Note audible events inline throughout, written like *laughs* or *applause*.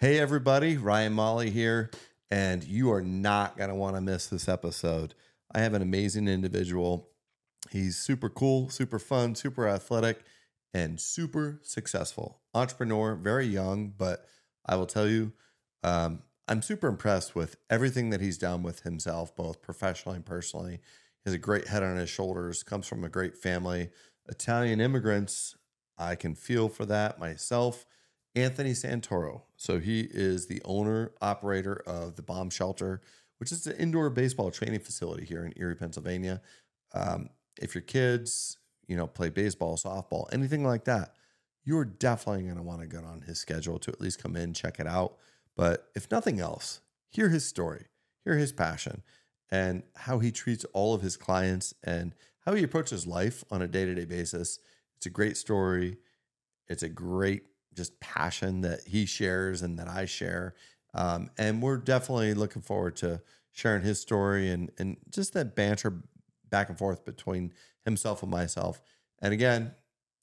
Hey, everybody, Ryan Molly here, and you are not going to want to miss this episode. I have an amazing individual. He's super cool, super fun, super athletic, and super successful. Entrepreneur, very young, but I will tell you, um, I'm super impressed with everything that he's done with himself, both professionally and personally. He has a great head on his shoulders, comes from a great family. Italian immigrants, I can feel for that myself. Anthony Santoro. So he is the owner, operator of the Bomb Shelter, which is an indoor baseball training facility here in Erie, Pennsylvania. Um, if your kids, you know, play baseball, softball, anything like that, you're definitely going to want to get on his schedule to at least come in, check it out. But if nothing else, hear his story, hear his passion, and how he treats all of his clients and how he approaches life on a day to day basis. It's a great story. It's a great just passion that he shares and that I share. Um, and we're definitely looking forward to sharing his story and and just that banter back and forth between himself and myself. And again,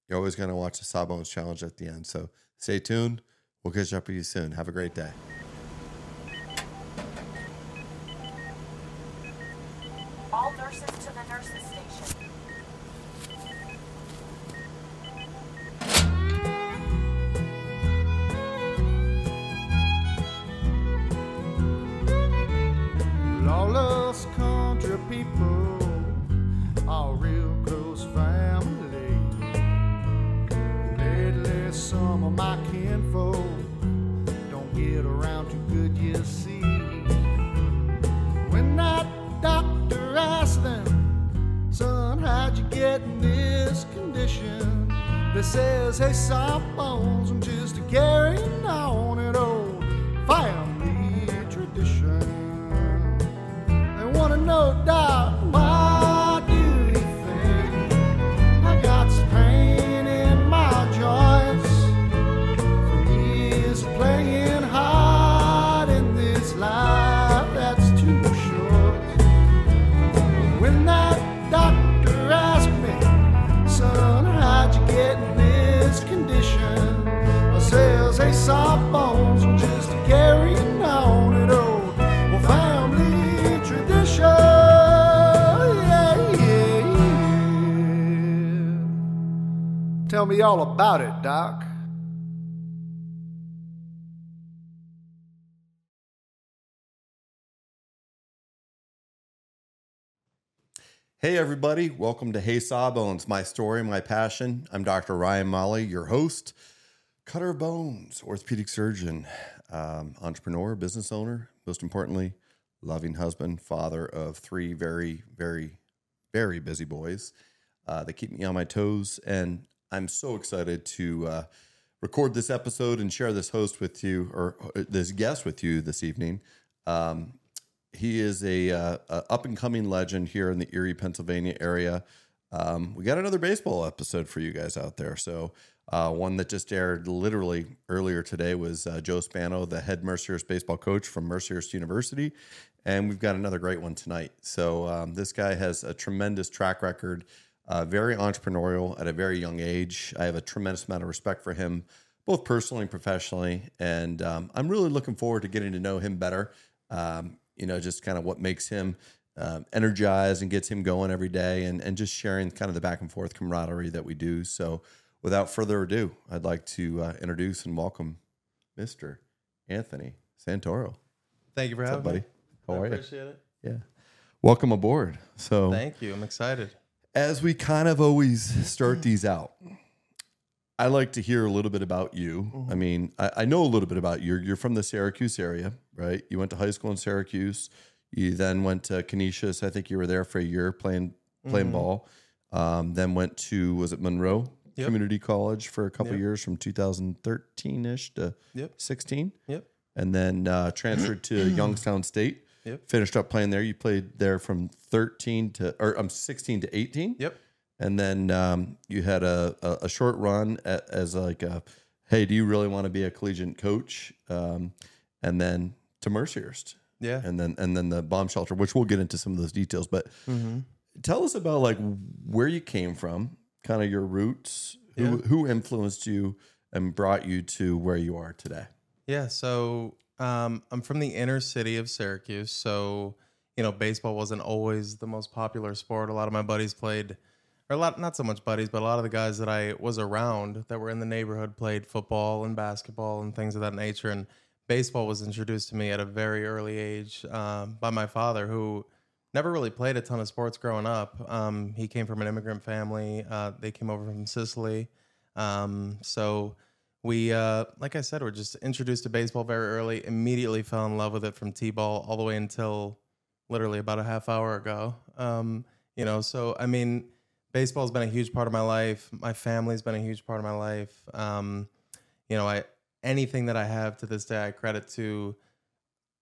you're always going to watch the Sawbones Challenge at the end. So stay tuned. We'll catch up with you soon. Have a great day. Says, hey, Sawbones, Tell me all about it, Doc. Hey, everybody. Welcome to Hey Sawbones, my story, my passion. I'm Dr. Ryan Molly, your host, cutter of bones, orthopedic surgeon, um, entrepreneur, business owner, most importantly, loving husband, father of three very, very, very busy boys uh, keep me on my toes. And I'm so excited to uh, record this episode and share this host with you, or uh, this guest with you this evening. Um, he is a, uh, a up and coming legend here in the Erie, Pennsylvania area. Um, we got another baseball episode for you guys out there. So uh, one that just aired literally earlier today was uh, Joe Spano, the head Mercyhurst baseball coach from Mercyhurst University, and we've got another great one tonight. So um, this guy has a tremendous track record, uh, very entrepreneurial at a very young age. I have a tremendous amount of respect for him, both personally and professionally, and um, I'm really looking forward to getting to know him better. Um, you know, just kind of what makes him um, energized and gets him going every day, and and just sharing kind of the back and forth camaraderie that we do. So, without further ado, I'd like to uh, introduce and welcome Mr. Anthony Santoro. Thank you for What's having up, buddy? me. How I are you? appreciate it. Yeah, welcome aboard. So, Thank you. I'm excited. As we kind of always start these out, I like to hear a little bit about you. I mean, I, I know a little bit about you. You're from the Syracuse area, right? You went to high school in Syracuse. You then went to Canisius. I think you were there for a year playing playing ball. Um, then went to was it Monroe Yep. Community College for a couple Yep. years from 2013 ish to Yep. 16, Yep. and then uh, transferred to *clears throat* Youngstown State. Yep. Finished up playing there. You played there from 13 to or I'm 16 to 18 Yep. and then um, you had a, a, a short run at, as like a hey do you really want to be a collegiate coach um, and then to mercyhurst Yeah. and then and then the bomb shelter which we'll get into some of those details but Mm-hmm. tell us about like where you came from kind of your roots who, Yeah. who influenced you and brought you to where you are today Yeah, so um, I'm from the inner city of Syracuse, so you know baseball wasn't always the most popular sport. A lot of my buddies played, or a lot not so much buddies, but a lot of the guys that I was around that were in the neighborhood played football and basketball and things of that nature. And baseball was introduced to me at a very early age um, by my father, who never really played a ton of sports growing up. Um, he came from an immigrant family. Uh, they came over from Sicily, um, so we uh, like i said were just introduced to baseball very early immediately fell in love with it from t-ball all the way until literally about a half hour ago. Um, you know so i mean baseball's been a huge part of my life. My family's been a huge part of my life. Um, you know i anything that i have to this day i credit to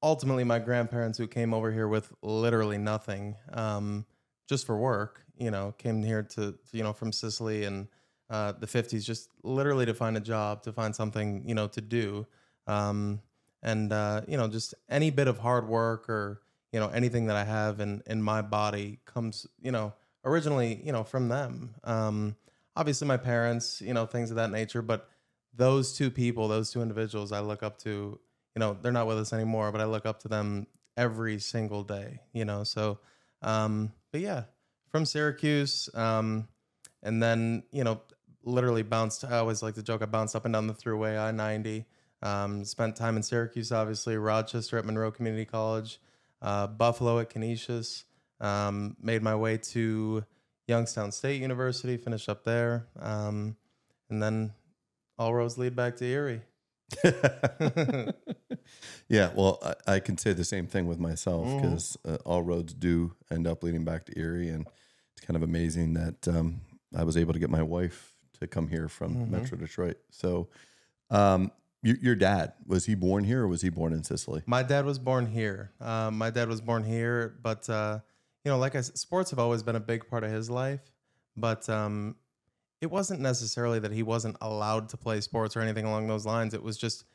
ultimately my grandparents who came over here with literally nothing um, just for work you know came here to you know from sicily and uh, the 50s just literally to find a job to find something you know to do. Um, and uh, you know just any bit of hard work or you know anything that i have in in my body comes you know originally you know from them. Um, obviously my parents you know things of that nature but those two people those two individuals i look up to you know they're not with us anymore but i look up to them every single day you know so um but yeah from syracuse um and then you know literally bounced. I always like to joke. I bounced up and down the thruway I ninety. Um, spent time in Syracuse, obviously, Rochester at Monroe Community College, uh, Buffalo at Canisius. Um, made my way to Youngstown State University, finished up there, um, and then all roads lead back to Erie. *laughs* yeah, well, I, I, can say the same thing with myself because mm-hmm. uh, all roads do end up leading back to Erie, and it's kind of amazing that um, I was able to get my wife to come here from mm-hmm. Metro Detroit. So, um, your, your, dad was he born here or was he born in Sicily? My dad was born here. Um, my dad was born here, but uh, you know, like I said, sports have always been a big part of his life. But um, it wasn't necessarily that he wasn't allowed to play sports or anything along those lines. It was just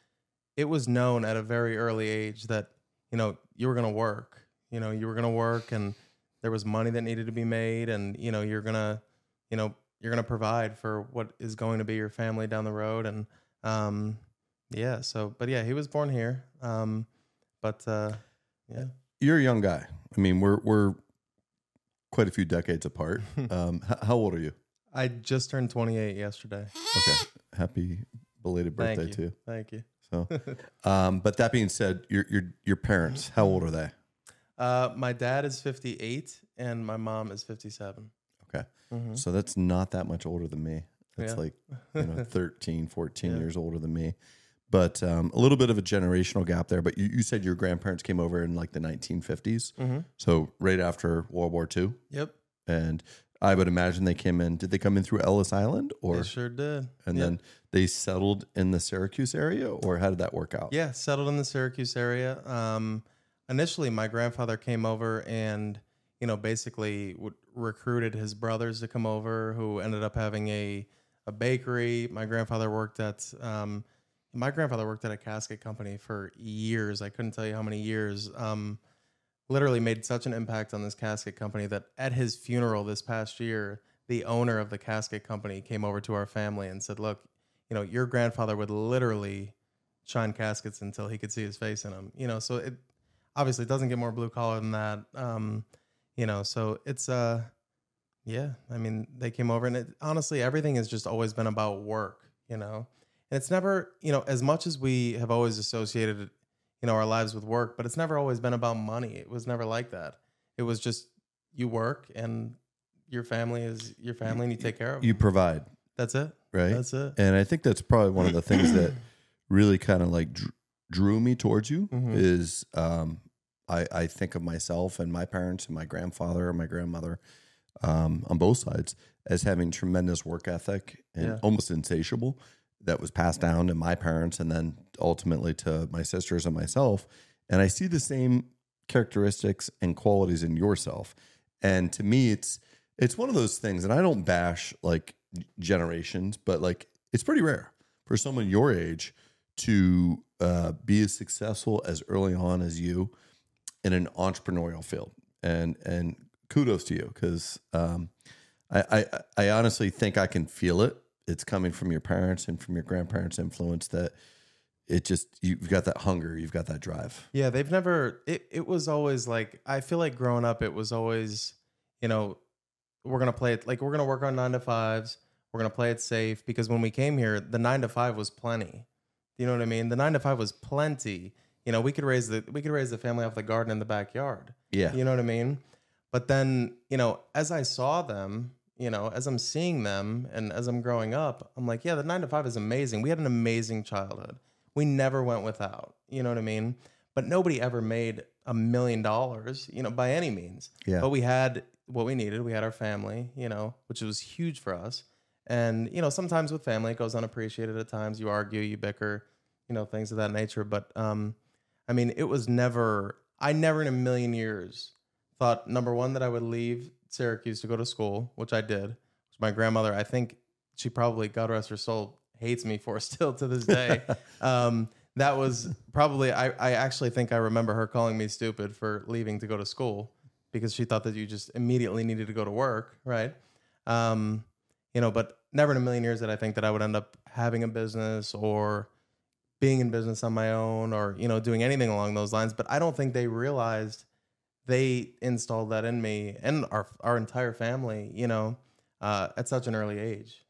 it was known at a very early age that you know you were going to work. You know, you were going to work, and there was money that needed to be made, and you know, you're gonna you know you're going to provide for what is going to be your family down the road and um yeah so but yeah he was born here um but uh yeah. You're a young guy. I mean we're we're quite a few decades apart. *laughs* Um h- how old are you? I just turned 28 yesterday. Okay. Happy belated birthday thank too thank you. So *laughs* um but that being said your your your parents how old are they? Uh my dad is 58 and my mom is 57 Okay. Mm-hmm. So that's not that much older than me. That's yeah. like, you know, *laughs* 13, 14 yeah. years older than me. But um, a little bit of a generational gap there. But you, you said your grandparents came over in like the 1950s. Mm-hmm. So right after World War II. Yep. And I would imagine they came in. Did they come in through Ellis Island, or they sure did? And yep. then they settled in the Syracuse area, or how did that work out? Yeah, settled in the Syracuse area. Um, initially, my grandfather came over and you know, basically recruited his brothers to come over, who ended up having a a bakery. My grandfather worked at um, my grandfather worked at a casket company for years. I couldn't tell you how many years. Um, literally made such an impact on this casket company that at his funeral this past year, the owner of the casket company came over to our family and said, "Look, you know, your grandfather would literally shine caskets until he could see his face in them." You know, so it obviously doesn't get more blue collar than that. Um, you know so it's uh yeah i mean they came over and it, honestly everything has just always been about work you know? And it's never you know as much as we have always associated you know our lives with work but it's never always been about money. It was never like that. It was just you work and your family is your family and you take care of them. you provide. That's it. Right? That's it. And i think that's probably one of the things that *clears throat* really kind of like drew me towards you mm-hmm. is um I, I think of myself and my parents and my grandfather and my grandmother um, on both sides as having tremendous work ethic and yeah. almost insatiable that was passed down to my parents and then ultimately to my sisters and myself. And I see the same characteristics and qualities in yourself. And to me, it's it's one of those things, and I don't bash like generations, but like it's pretty rare for someone your age to uh, be as successful as early on as you in an entrepreneurial field. And and kudos to you because um, I, I I honestly think I can feel it. It's coming from your parents and from your grandparents' influence that it just you've got that hunger, you've got that drive. Yeah, they've never. It, it was always like I feel like growing up, it was always, you know, we're gonna play it like we're gonna work on nine to fives. We're gonna play it safe because when we came here, the nine to five was plenty. You know what I mean? The nine to five was plenty. You know, we could raise the we could raise the family off the garden in the backyard. Yeah. You know what I mean? But then, you know, as I saw them, you know, as I'm seeing them and as I'm growing up, I'm like, yeah, the nine to five is amazing. We had an amazing childhood. We never went without. You know what I mean? But nobody ever made a million dollars, you know, by any means. Yeah. But we had what we needed. We had our family, you know, which was huge for us. And, you know, sometimes with family, it goes unappreciated at times. You argue, you bicker, you know, things of that nature. But, um, I mean, it was never, I never in a million years thought, number one, that I would leave Syracuse to go to school, which I did. My grandmother, I think she probably, God rest her soul, hates me for *laughs* still to this day. *laughs* um, that was probably, I, I actually think I remember her calling me stupid for leaving to go to school because she thought that you just immediately needed to go to work, right? Um, you know, but never in a million years did I think that I would end up having a business or being in business on my own or, you know, doing anything along those lines. But I don't think they realized they installed that in me and our, our entire family, you know, uh, at such an early age.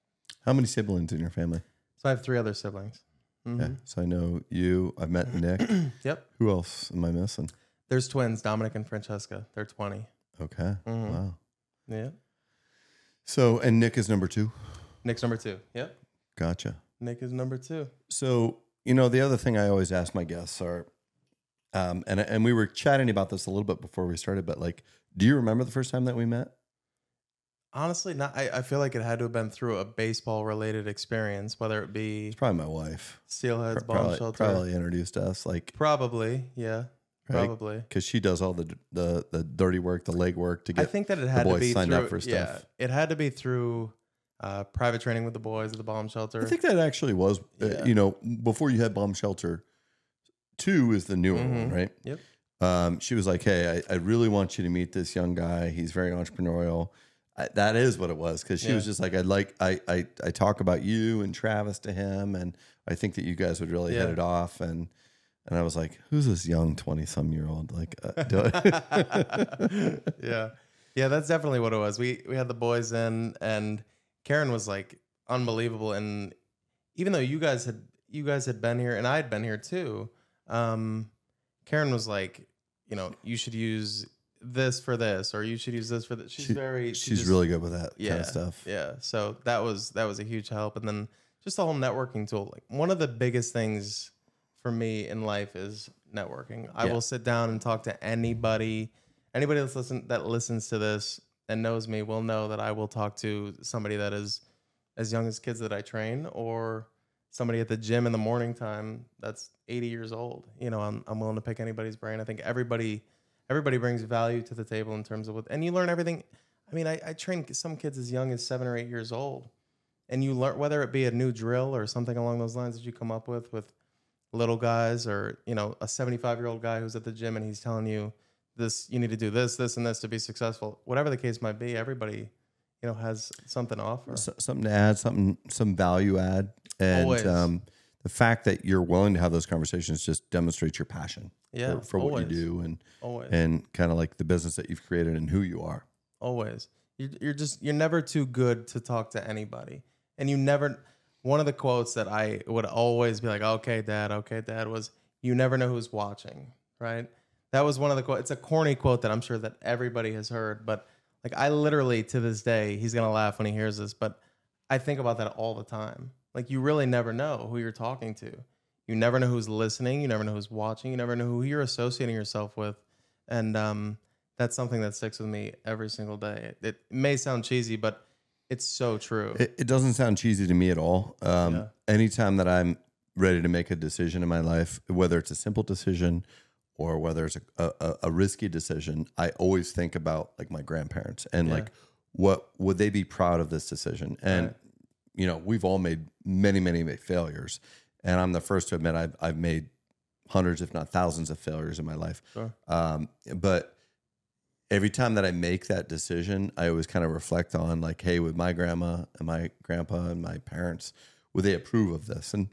How many siblings in your family? So I have three other siblings. Mhm. Yeah. So I know you. I've met *clears throat* Nick. Yep. Who else am I missing? There's twins, Dominic and Francesca. They're 20. Okay. Mhm. Wow. Yeah. So and Nick is number two. Nick's number two. Yep. Gotcha. Nick is number two. So you know the other thing I always ask my guests are, um, and and we were chatting about this a little bit before we started, but like, do you remember the first time that we met? Honestly, not. I, I feel like it had to have been through a baseball related experience, whether it be It's probably my wife. Steelheads, bomb probably, shelter. probably introduced us, like Probably, yeah. Probably. because she does all the the the dirty work, the leg work to I get. think that it had to boys be signed through, up for Yeah, stuff. it had to be through uh, private training with the boys at the bomb shelter. I think that actually was, uh, Yeah. you know, before you had bomb shelter. Two is the newer one, Mhm. right? Yep. Um, she was like, "Hey, I, I really want you to meet this young guy. He's very entrepreneurial." I, that is what it was because she was just like, "I'd like I, I I talk about you and Travis to him, and I think that you guys would really hit it off." And and I was like, "Who's this young twenty some year old?" Like, uh, *laughs* yeah, *laughs* yeah, that's definitely what it was. We we had the boys in, and Karen was like unbelievable. And even though you guys had you guys had been here, and I had been here too, um, Karen was like, you know, you should use this for this, or you should use this for this. She's She- very she she's just- really good with that yeah, kind of stuff. Yeah. So that was that was a huge help. And then just the whole networking tool. Like one of the biggest things for me in life is networking. I Yeah. will sit down and talk to anybody. Anybody that's listen that listens to this and knows me will know that I will talk to somebody that is as young as kids that I train or somebody at the gym in the morning time that's 80 years old. You know, I'm I'm willing to pick anybody's brain. I think everybody everybody brings value to the table in terms of what and you learn everything I mean, I, I train some kids as young as seven or eight years old, and you learn whether it be a new drill or something along those lines that you come up with with little guys, or you know, a seventy-five year old guy who's at the gym and he's telling you this, you need to do this, this, and this to be successful. Whatever the case might be, everybody, you know, has something to offer. S- something to add, something some value add, and um, the fact that you're willing to have those conversations just demonstrates your passion Yeah, for, for what you do and Always, and kind of like the business that you've created and who you are. always. You're, you're just you're never too good to talk to anybody, and you never. One of the quotes that I would always be like, "Okay, Dad. Okay, Dad," was, "You never know who's watching." Right. That was one of the quotes. It's a corny quote that I'm sure that everybody has heard, but like I literally to this day, he's gonna laugh when he hears this, but I think about that all the time. Like you really never know who you're talking to. You never know who's listening. You never know who's watching. You never know who you're associating yourself with, and um, that's something that sticks with me every single day. It, it may sound cheesy, but it's so true. It, it doesn't sound cheesy to me at all. Um, Yeah. Anytime that I'm ready to make a decision in my life, whether it's a simple decision or whether it's a, a, a risky decision, I always think about like my grandparents and Yeah. like what would they be proud of this decision? And Right. you know, we've all made many, many many failures, and I'm the first to admit I've I've made hundreds, if not thousands, of failures in my life. Sure. Um, but every time that I make that decision, I always kind of reflect on like, hey, with my grandma and my grandpa and my parents, would they approve of this? And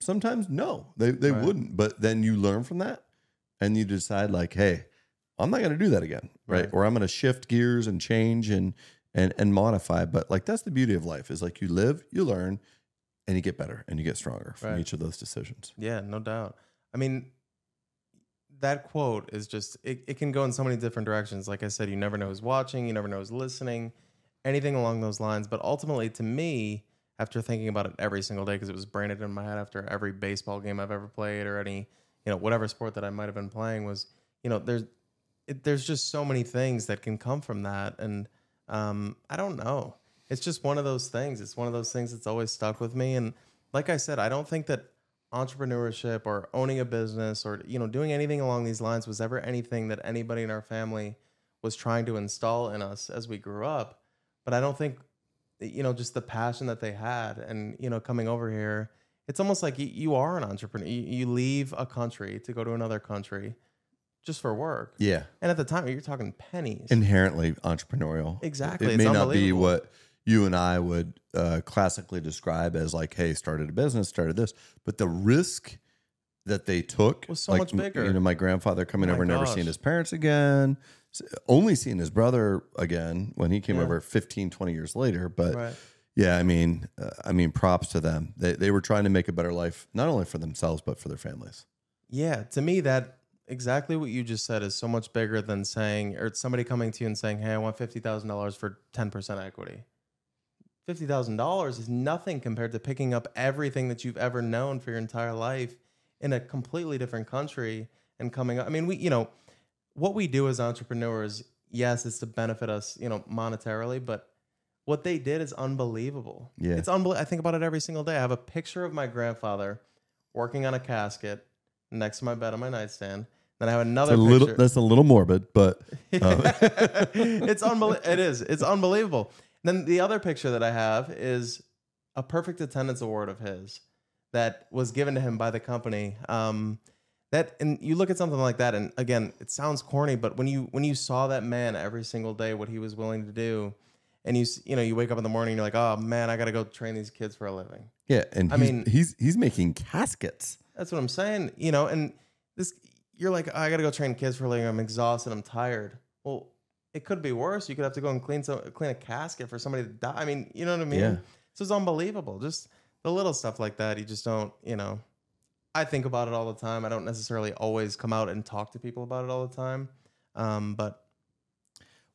sometimes no, they they Right. wouldn't. But then you learn from that, and you decide like, hey, I'm not going to do that again, right? Right. Or I'm going to shift gears and change and and and modify. But like that's the beauty of life is like you live, you learn, and you get better and you get stronger from Right. each of those decisions. Yeah, no doubt. I mean, that quote is just, it, it can go in so many different directions. Like I said, you never know who's watching, you never know who's listening, anything along those lines. But ultimately, to me, after thinking about it every single day, because it was branded in my head after every baseball game I've ever played or any, you know, whatever sport that I might have been playing was, you know, there's, it, there's just so many things that can come from that. And um, I don't know. It's just one of those things. It's one of those things that's always stuck with me. And like I said, I don't think that entrepreneurship or owning a business or you know doing anything along these lines was ever anything that anybody in our family was trying to install in us as we grew up but i don't think you know just the passion that they had and you know coming over here it's almost like you, you are an entrepreneur you, you leave a country to go to another country just for work Yeah, and at the time you're talking pennies inherently entrepreneurial. Exactly, It it's may not be what you and I would uh, classically describe as like, hey, started a business, started this, but the risk that they took Was so like, much bigger. You know, my grandfather coming Oh my over, never gosh. seeing his parents again, only seeing his brother again when he came Yeah. over 15, 20 years later. But right yeah, I mean, uh, I mean, props to them. They they were trying to make a better life, not only for themselves but for their families. Yeah, to me that exactly what you just said is so much bigger than saying or somebody coming to you and saying, "Hey, I want fifty thousand dollars for ten percent equity." Fifty thousand dollars is nothing compared to picking up everything that you've ever known for your entire life in a completely different country and coming up. I mean, we, you know, what we do as entrepreneurs, yes, it's to benefit us, you know, monetarily, but what they did is unbelievable. Yeah. It's unbelievable. I think about it every single day. I have a picture of my grandfather working on a casket next to my bed on my nightstand. Then I have another It's a little, picture. that's a little morbid, but *laughs* uh, *laughs* it's unbelievable. It is. It's unbelievable. Then the other picture that I have is a perfect attendance award of his that was given to him by the company. Um, that and you look at something like that, and again, it sounds corny, but when you when you saw that man every single day, what he was willing to do, and you you know you wake up in the morning, and you're like, oh man, I got to go train these kids for a living. yeah, and I he's, mean- he's he's making caskets. That's what I'm saying. You know, and this you're like, I gotta go train kids for a living. I'm exhausted. I'm tired. Well, it could be worse. You could have to go and clean some clean a casket for somebody to die. I mean, you know what I mean? Yeah. So it's unbelievable. Just the little stuff like that. You just don't, you know. I think about it all the time. I don't necessarily always come out and talk to people about it all the time. Um, but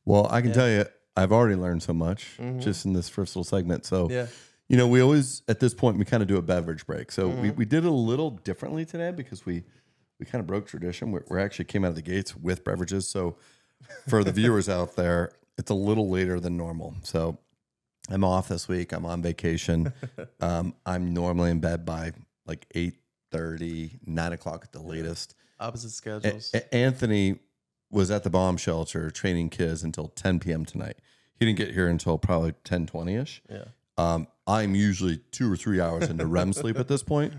Well, I can Yeah. tell you, I've already learned so much Mhm. just in this first little segment. So, yeah, you know, we always at this point we kind of do a beverage break. So we, Mhm. we did it a little differently today because we we kind of broke tradition. We, we actually came out of the gates with beverages. So for the viewers out there, it's a little later than normal. So I'm off this week. I'm on vacation. *laughs* um, I'm normally in bed by like 8 9 o'clock at the latest. opposite schedules. A- Anthony was at the bomb shelter training kids until 10 p.m. tonight. He didn't get here until probably 10 20 ish. yeah, Um, I'm usually two or three hours into REM sleep at this point.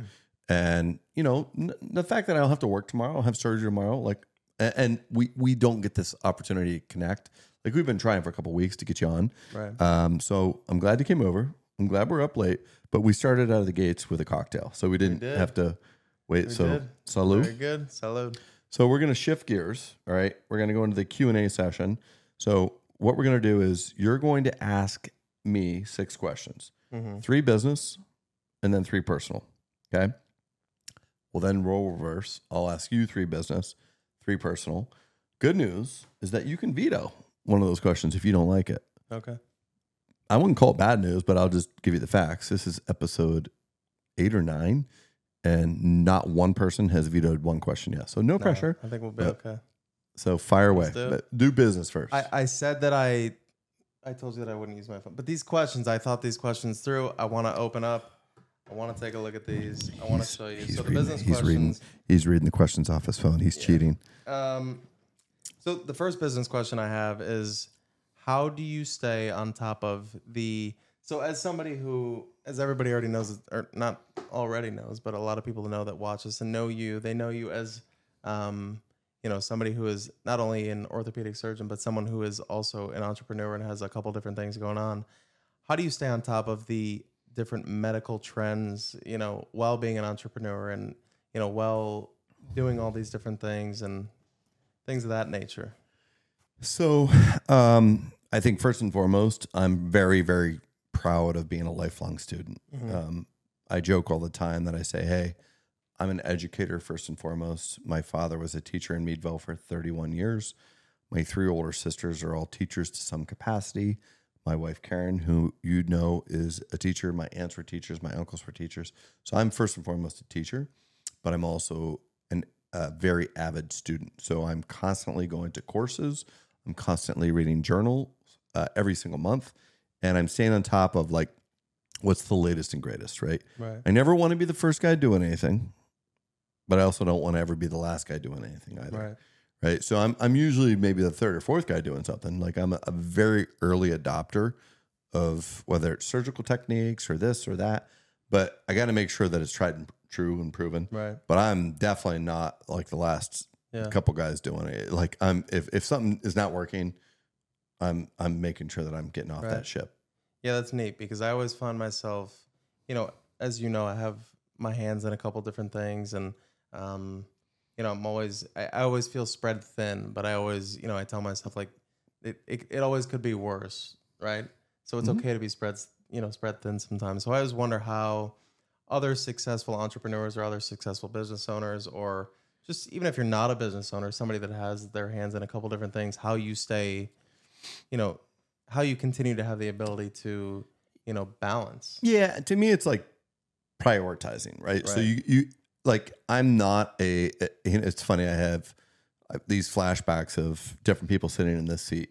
And, you know, n- the fact that I don't have to work tomorrow, I'll have surgery tomorrow, like, a- and we, we don't get this opportunity to connect. Like, we've been trying for a couple weeks to get you on. right. Um, so I'm glad you came over. I'm glad we're up late, but we started out of the gates with a cocktail. So we didn't did. have to wait. We so, did. salute. Very good. Salud. So we're going to shift gears. All right. We're going to go into the Q&A session. So what we're going to do is you're going to ask me six questions. Mhm. Three business and then three personal. Okay? We'll then roll reverse. I'll ask you three business, three personal. Good news is that you can veto one of those questions if you don't like it. Okay. I wouldn't call it bad news, but I'll just give you the facts. This is episode 8 or 9 and not one person has vetoed one question yet. So no No, pressure. I think we'll be but- okay. So fire away, do but do business first. I, I said that I I told you that I wouldn't use my phone. But these questions, I thought these questions through. I want to open up. I want to take a look at these. I want to show you. So the reading, business he's reading. questions. He's reading the questions off his phone. He's cheating. Um, so the first business question I have is, how do you stay on top of the? So as somebody who, as everybody already knows, or not already knows, but a lot of people know that watch us and know you. They know you as, um, you know, somebody who is not only an orthopedic surgeon, but someone who is also an entrepreneur and has a couple different things going on. How do you stay on top of the different medical trends, you know, while being an entrepreneur and, you know, while doing all these different things and things of that nature? So, um, I think first and foremost, I'm very, very proud of being a lifelong student. Um, I joke all the time that I say, "Hey, I'm an educator first and foremost." My father was a teacher in Meadville for 31 years. My three older sisters are all teachers to some capacity. My wife Karen, who you know is a teacher, my aunts were teachers, my uncles were teachers. So I'm first and foremost a teacher, but I'm also an, a very avid student. So I'm constantly going to courses. I'm constantly reading journals uh, every single month, and I'm staying on top of like what's the latest and greatest, right? Right. I never want to be the first guy doing anything, but I also don't want to ever be the last guy doing anything either. Right. Right. So I'm I'm usually maybe the third or fourth guy doing something. Like I'm a, a very early adopter of whether it's surgical techniques or this or that. But I got to make sure that it's tried and true and proven. Right. But I'm definitely not like the last Yeah. couple guys doing it. Like I'm if if something is not working, I'm I'm making sure that I'm getting off Right. that ship. Yeah, that's neat because I always find myself, you know, as you know, I have my hands in a couple different things, and um, you know, I'm always, I, I always feel spread thin, but I always, you know, I tell myself like, it, it, it always could be worse, right? So it's okay to be spread, you know, spread thin sometimes. So I always wonder how other successful entrepreneurs or other successful business owners, or just even if you're not a business owner, somebody that has their hands in a couple different things, how you stay, you know, how you continue to have the ability to, you know, balance. Yeah, to me, it's like prioritizing, right? So you you like I'm not a. It's funny. I have uh, these flashbacks of different people sitting in this seat,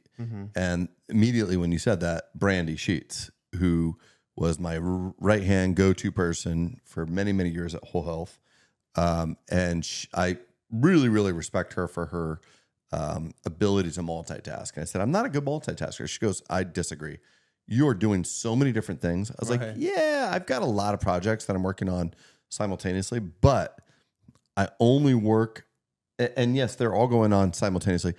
and immediately when you said that, Brandy Sheets, who was my right hand go to person for many many years at Whole Health, um, and sh I really really respect her for her um, ability to multitask. And I said, I'm not a good multitasker. She goes, I disagree. You're doing so many different things. I was like, yeah, I've got a lot of projects that I'm working on simultaneously, but I only work, and yes, they're all going on simultaneously.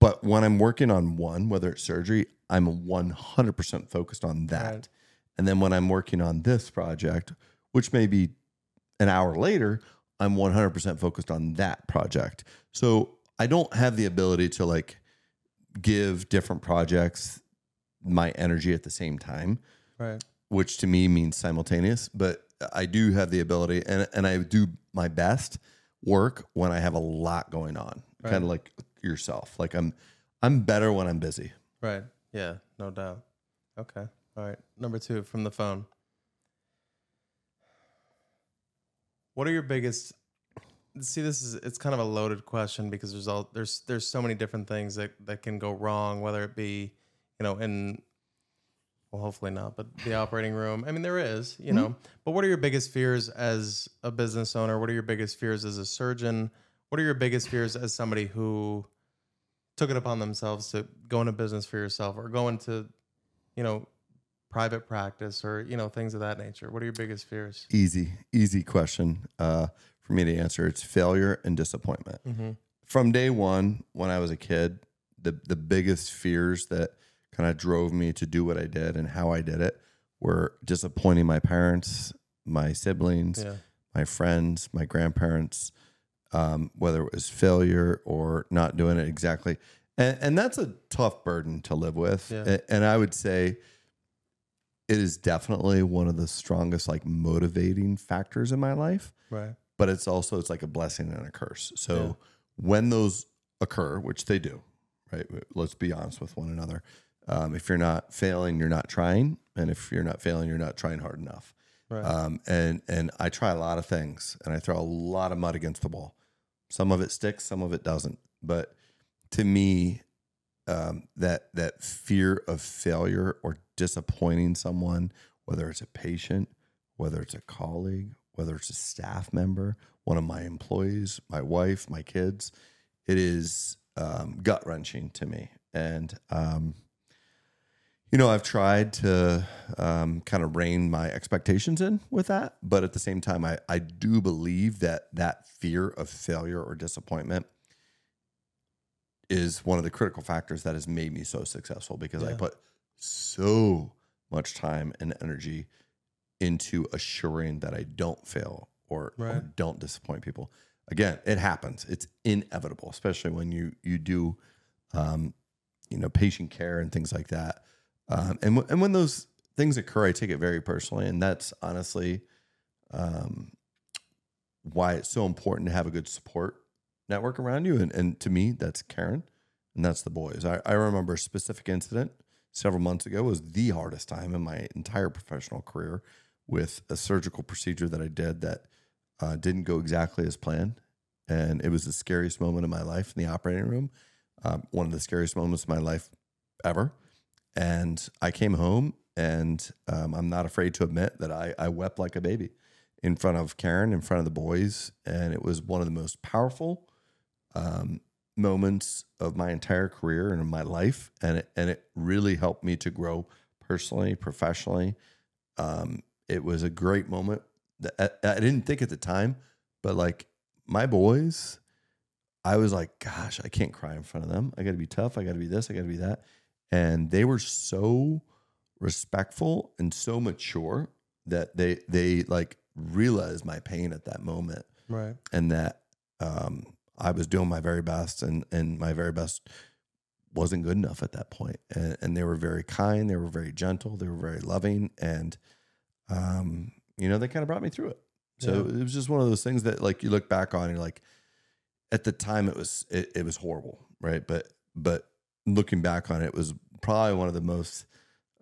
But when I'm working on one, whether it's surgery, I'm 100% focused on that. Right. And then when I'm working on this project, which may be an hour later, I'm 100% focused on that project. So I don't have the ability to like give different projects my energy at the same time, Right. which to me means simultaneous. But I do have the ability, and, and I do my best work when I have a lot going on, Right. kind of like yourself. Like I'm, I'm better when I'm busy. Right. Yeah, no doubt. Okay. All right. Number two from the phone. What are your biggest see this is it's kind of a loaded question because there's all there's there's so many different things that that can go wrong, whether it be, you know, in well hopefully not, but the *laughs* operating room. I mean there is, you know. But what are your biggest fears as a business owner? What are your biggest fears as a surgeon? What are your biggest fears as somebody who took it upon themselves to go into business for yourself or go into, you know, private practice or, you know, things of that nature? What are your biggest fears? Easy, easy question uh, for me to answer. It's failure and disappointment. Mm-hmm. From day one, when I was a kid, the the biggest fears that kind of drove me to do what I did and how I did it were disappointing my parents, my siblings, Yeah. my friends, my grandparents, um, whether it was failure or not doing it exactly. And, and that's a tough burden to live with. Yeah. A- And I would say it is definitely one of the strongest, like motivating factors in my life Right. But it's also it's like a blessing and a curse. So Yeah. when those occur, which they do, right? Let's be honest with one another. Um, if you're not failing, you're not trying, and if you're not failing, you're not trying hard enough. Right. Um, and and I try a lot of things, and I throw a lot of mud against the wall. Some of it sticks, some of it doesn't. But to me, um, that that fear of failure or disappointing someone, whether it's a patient, whether it's a colleague, whether it's a staff member, one of my employees, my wife, my kids, it is um, gut wrenching to me. And um, you know, I've tried to um, kind of rein my expectations in with that, but at the same time, I I do believe that that fear of failure or disappointment is one of the critical factors that has made me so successful because I put so much time and energy into assuring that I don't fail or, or don't disappoint people. Again, it happens. It's inevitable, especially when you you do, um, you know, patient care and things like that. Um, and w- and when those things occur, I take it very personally, and that's honestly um, why it's so important to have a good support network around you. And, and to me, that's Karen, and that's the boys. I, I remember a specific incident several months ago was the hardest time in my entire professional career with a surgical procedure that I did that uh, didn't go exactly as planned. And it was the scariest moment of my life in the operating room, um, one of the scariest moments of my life ever. And I came home, and um, I'm not afraid to admit that I, I wept like a baby in front of Karen, in front of the boys. And it was one of the most powerful um, moments of my entire career and in my life. And it, and it really helped me to grow personally, professionally. Um, it was a great moment. that- I, I didn't think at the time, but like my boys, I was like, gosh, I can't cry in front of them. I got to be tough. I got to be this. I got to be that. And they were so respectful and so mature that they they like realized my pain at that moment Right. and that um, I was doing my very best, and and my very best wasn't good enough at that point. And, and they were very kind, they were very gentle, they were very loving, and um, you know, they kind of brought me through it. So Yeah. it was just one of those things that, like, you look back on, and you're like, at the time, it was it, it was horrible, right? But but looking back on it, it was probably one of the most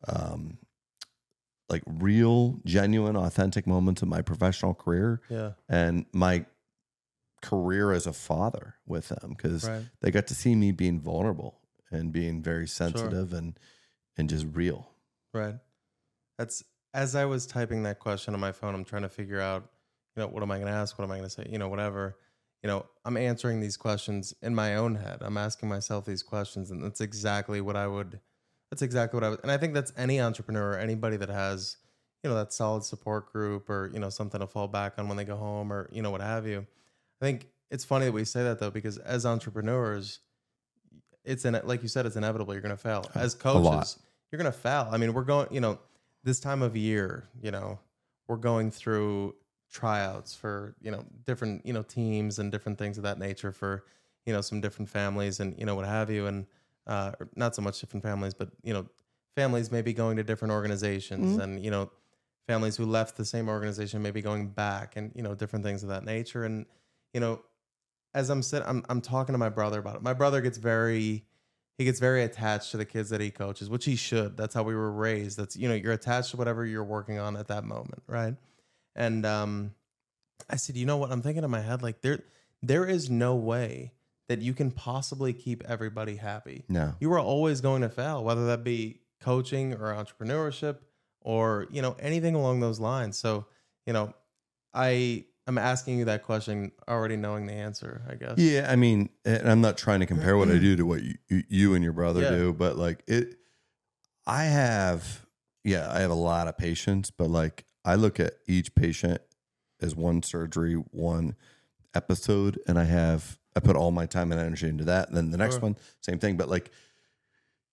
um, like real, genuine, authentic moments of my professional career Yeah. and my career as a father with them because Right. they got to see me being vulnerable and being very sensitive and and just real. Right. That's as I was typing that question on my phone, I'm trying to figure out, you know, what am I going to ask? What am I going to say? You know, whatever. You know, I'm answering these questions in my own head. I'm asking myself these questions, and that's exactly what I would. That's exactly what I would. And I think that's any entrepreneur, or anybody that has, you know, that solid support group, or you know, something to fall back on when they go home, or you know, what have you. I think it's funny that we say that though, because as entrepreneurs, it's in like you said, it's inevitable. You're going to fail. As coaches, you're going to fail. I mean, we're going. You know, this time of year, you know, we're going through tryouts for you know different you know teams and different things of that nature for you know some different families and you know what have you. And uh, not so much different families, but you know families maybe going to different organizations and you know families who left the same organization maybe going back and you know different things of that nature. And you know as I'm sitting I'm I'm talking to my brother about it. My brother gets very he gets very attached to the kids that he coaches, which he should. That's how we were raised. That's you know, you're attached to whatever you're working on at that moment, right? And um I said, "You know what? I'm thinking in my head like there there is no way that you can possibly keep everybody happy. No. You are always going to fail, whether that be coaching or entrepreneurship or, you know, anything along those lines. So, you know, I I'm asking you that question already knowing the answer, I guess. Yeah, I mean, and I'm not trying to compare what I do to what you, you- and your brother Yeah. do, but like it, I have, yeah, I have a lot of patience, but like I look at each patient as one surgery, one episode, and I have, I put all my time and energy into that. And then the next Sure. one, same thing, but like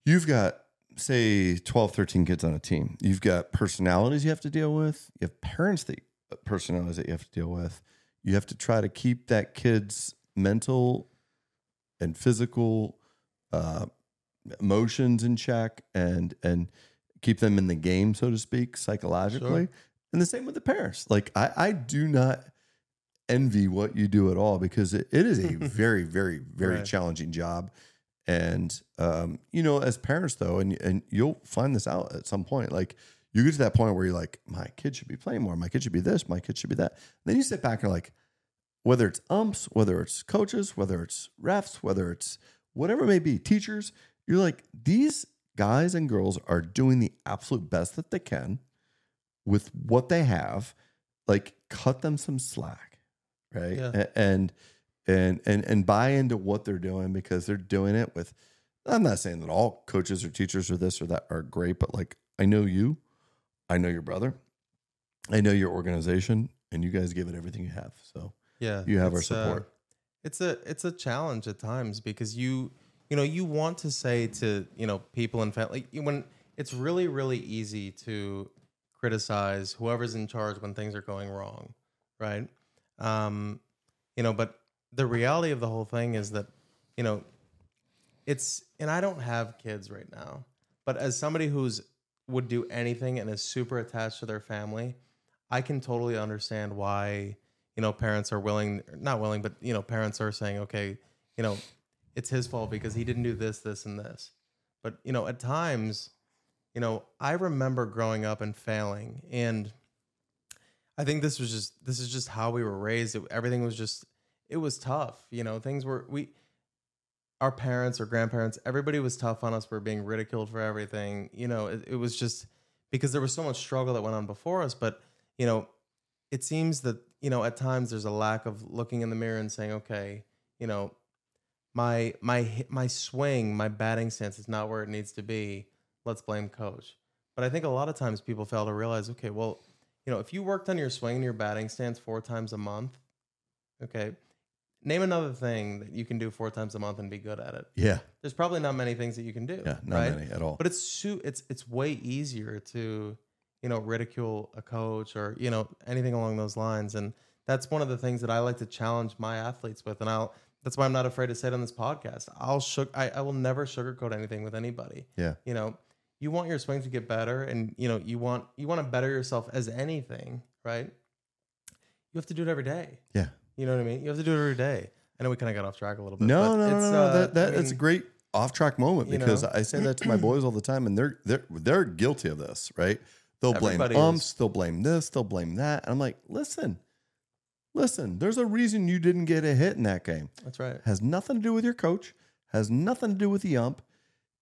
you've got, say 12, 13 kids on a team. You've got personalities you have to deal with. You have parents that personalities that you have to deal with. You have to try to keep that kid's mental and physical uh, emotions in check and and keep them in the game, so to speak, psychologically. Sure. And the same with the parents. Like I, I do not envy what you do at all because it, it is a *laughs* very, very, very Right. challenging job. And um, you know, as parents though, and and you'll find this out at some point, like you get to that point where you're like, my kid should be playing more, my kid should be this, my kid should be that. then you sit back and like, whether it's umps, whether it's coaches, whether it's refs, whether it's whatever it may be, teachers, you're like, these guys and girls are doing the absolute best that they can with what they have. Like, cut them some slack, right? Yeah. And and and and buy into what they're doing because they're doing it with. I'm not saying that all coaches or teachers or this or that are great, but like I know you, I know your brother, I know your organization, and you guys give it everything you have. So yeah you have our uh, support. it's a it's a challenge at times because you you know you want to say to you know people and family when it's really really easy to criticize whoever's in charge when things are going wrong, right? Um, you know, but the reality of the whole thing is that, you know, it's and I don't have kids right now, but as somebody who's would do anything and is super attached to their family, I can totally understand why, you know, parents are willing not willing, but you know, parents are saying, okay, you know, it's his fault because he didn't do this, this, and this. But, you know, at times, you know, I remember growing up and failing and I think this was just this is just how we were raised. It, everything was just it was tough. You know, things were we our parents or grandparents, everybody was tough on us for being ridiculed for everything. You know, it, it was just because there was so much struggle that went on before us. But, you know, it seems that, you know, at times there's a lack of looking in the mirror and saying, okay, you know, my my my swing, my batting stance is not where it needs to be. Let's blame coach. But I think a lot of times people fail to realize, okay, well, you know, if you worked on your swing and your batting stance four times a month, okay, name another thing that you can do four times a month and be good at it. Yeah. There's probably not many things that you can do. Yeah. Not right? many at all. But it's su- it's it's way easier to, you know, ridicule a coach or you know anything along those lines, and that's one of the things that I like to challenge my athletes with, and I'll. That's why I'm not afraid to say it on this podcast. I'll shook. I, I will never sugarcoat anything with anybody. yeah. You know, you want your swing to get better, and you know you want you want to better yourself as anything, right? You have to do it every day. Yeah. You know what I mean? You have to do it every day. I know we kind of got off track a little bit. No, but no, no, it's, no, no. uh, that that I it's a great off track moment you because know? I say that to my boys all the time, and they're they're they're guilty of this, right? They'll blame Everybody umps, is. they'll blame this, they'll blame that. And I'm like, listen, listen. There's a reason you didn't get a hit in that game. That's right. Has nothing to do with your coach. Has nothing to do with the ump.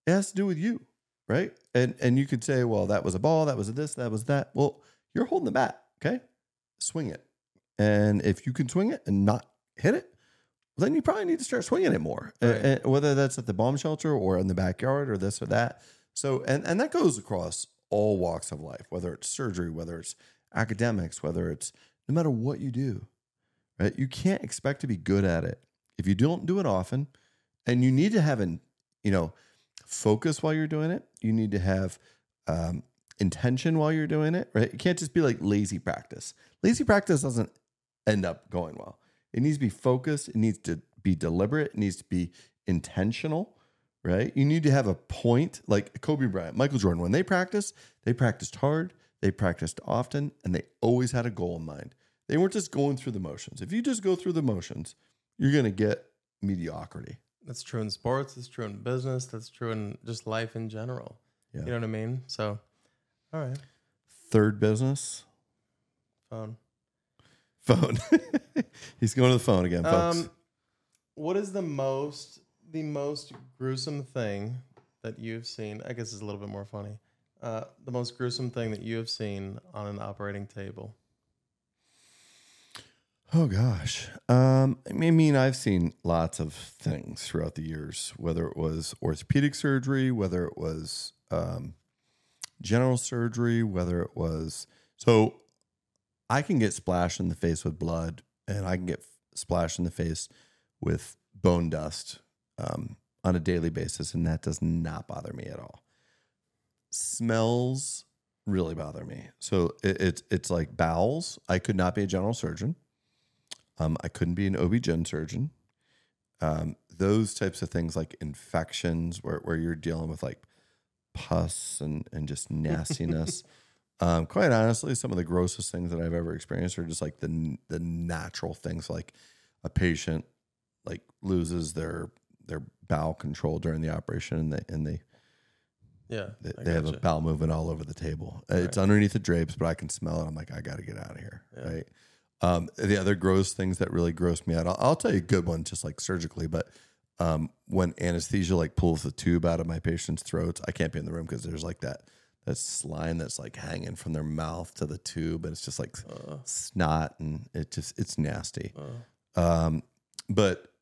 It has to do with you, right? And and you could say, well, that was a ball, that was a this, that was that. Well, you're holding the bat, okay? Swing it, and if you can swing it and not hit it, then you probably need to start swinging it more. Right. And- and whether that's at the bomb shelter or in the backyard or this or that. So and and that goes across all walks of life, whether it's surgery, whether it's academics, whether it's no matter what you do, right? You can't expect to be good at it if you don't do it often, and you need to have an you know focus while you're doing it. You need to have um, intention while you're doing it, right? It can't just be like lazy practice. Lazy practice doesn't end up going well. It needs to be focused. It needs to be deliberate. It needs to be intentional, right? You need to have a point like Kobe Bryant, Michael Jordan. When they practiced, they practiced hard, they practiced often, and they always had a goal in mind. They weren't just going through the motions. If you just go through the motions, you're going to get mediocrity. That's true in sports. That's true in business. That's true in just life in general. Yeah. You know what I mean? So, all right, Third business, phone. Phone. *laughs* He's going to the phone again, folks. Um, what is the most the most gruesome thing that you've seen? I guess is a little bit more funny. Uh, the most gruesome thing that you have seen on an operating table. Oh gosh. Um, I mean, I've seen lots of things throughout the years, whether it was orthopedic surgery, whether it was um, general surgery, whether it was so I can get splashed in the face with blood and I can get splashed in the face with bone dust um, on a daily basis, and that does not bother me at all. Smells really bother me. So it, it's it's like bowels. I could not be a general surgeon. Um, I couldn't be an OB-GYN surgeon. Um, those types of things like infections where, where you're dealing with like pus and, and just *laughs* nastiness. Um, quite honestly, some of the grossest things that I've ever experienced are just like the the natural things like a patient like loses their their bowel control during the operation and they and they Yeah, they, they have a bowel movement all over the table. Uh, It's underneath the drapes, but I can smell it. I'm like, I got to get out of here. Yeah. Right. Um, the other gross things that really gross me out, I'll, I'll tell you a good one, just like surgically, but um, when anesthesia like pulls the tube out of my patient's throats, I can't be in the room because there's like that that slime that's like hanging from their mouth to the tube, and it's just like snot, and it just it's nasty. Um, but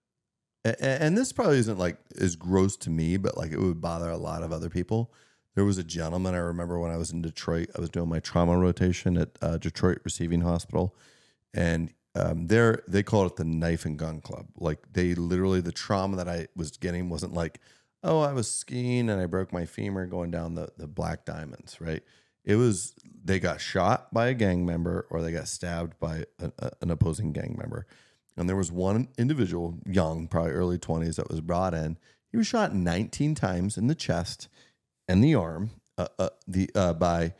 a- a- and this probably isn't like as gross to me, but like it would bother a lot of other people. There was a gentleman I remember when I was in Detroit. I was doing my trauma rotation at uh, Detroit Receiving Hospital, and um, there they called it the knife and gun club. Like they literally the trauma that I was getting wasn't like, oh, I was skiing and I broke my femur going down the the black diamonds, right? It was they got shot by a gang member or they got stabbed by a, a- an opposing gang member. And there was one individual, young, probably early 20s, that was brought in. He was shot 19 times in the chest and the arm uh, uh, the uh, by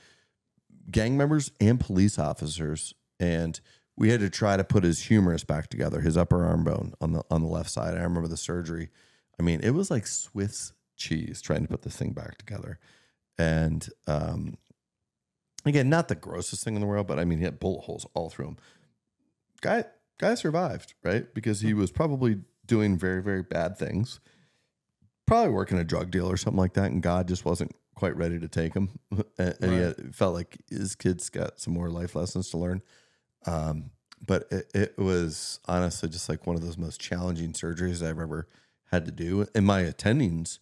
gang members and police officers. And we had to try to put his humerus back together, his upper arm bone on the on the left side. I remember the surgery. I mean, it was like Swiss cheese trying to put this thing back together. And um, again, not the grossest thing in the world, but I mean, he had bullet holes all through him. Guy, guy survived, right? Because he was probably doing very, very bad things. Probably working a drug deal or something like that, and God just wasn't quite ready to take him. *laughs* and and he Right. had, felt like his kids got some more life lessons to learn. Um, but it, it was honestly just like one of those most challenging surgeries I've ever had to do. And my attendings,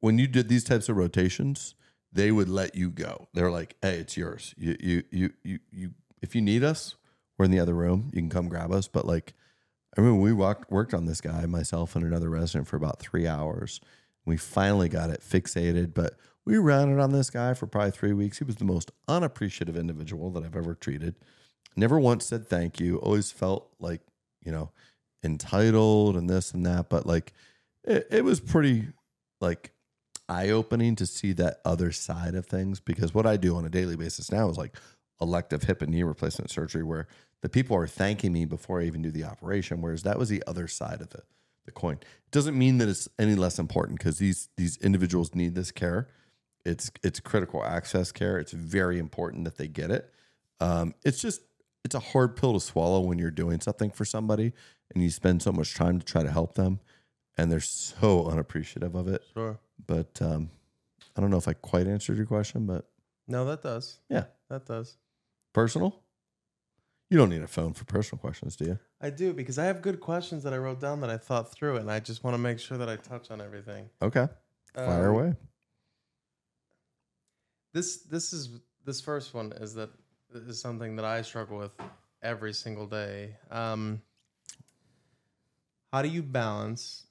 when you did these types of rotations, they would let you go. they're like, "Hey, it's yours. You, you, you, you, you. If you need us, we're in the other room. You can come grab us." But like, I remember we walked, worked on this guy, myself and another resident, for about three hours. We finally got it fixated, but we rounded on this guy for probably three weeks. He was the most unappreciative individual that I've ever treated. Never once said thank you. Always felt like, you know, entitled and this and that. But like, it, it was pretty like eye opening to see that other side of things because what I do on a daily basis now is like elective hip and knee replacement surgery where the people are thanking me before I even do the operation. Whereas that was the other side of the, the coin. It doesn't mean that it's any less important because these these individuals need this care. It's it's critical access care. It's very important that they get it. Um, it's just it's a hard pill to swallow when you're doing something for somebody and you spend so much time to try to help them, and they're so unappreciative of it. Sure. But um, I don't know if I quite answered your question, but No, that does. yeah, That does. personal. You don't need a phone for personal questions, do you? I do because I have good questions that I wrote down that I thought through, and I just want to make sure that I touch on everything. Okay, fire Um, away. This this is this first one is that is something that I struggle with every single day. Um, how do you balance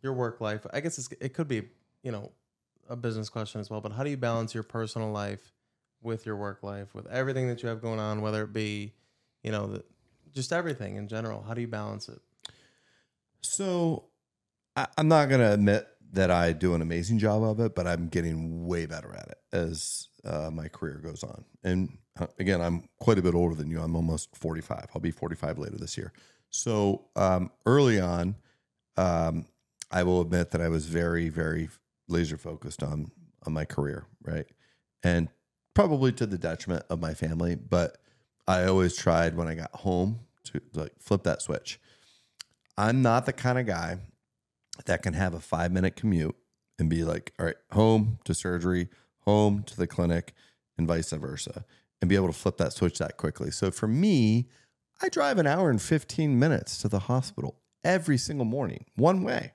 your work life? I guess it could be you know a business question as well, but how do you balance your personal life with your work life, with everything that you have going on, whether it be you know the, just everything in general? How do you balance it? So I, I'm not going to admit that I do an amazing job of it, but I'm getting way better at it as uh, my career goes on. And uh, again, I'm quite a bit older than you. I'm almost 45. I'll be 45 later this year. So um, early on, um, I will admit that I was very, very laser focused on on my career, right? And probably to the detriment of my family, but I always tried when I got home to like flip that switch. I'm not the kind of guy that can have a five minute commute and be like, all right, home to surgery, home to the clinic, and vice versa, and be able to flip that switch that quickly. So for me, I drive an hour and 15 minutes to the hospital every single morning, one way,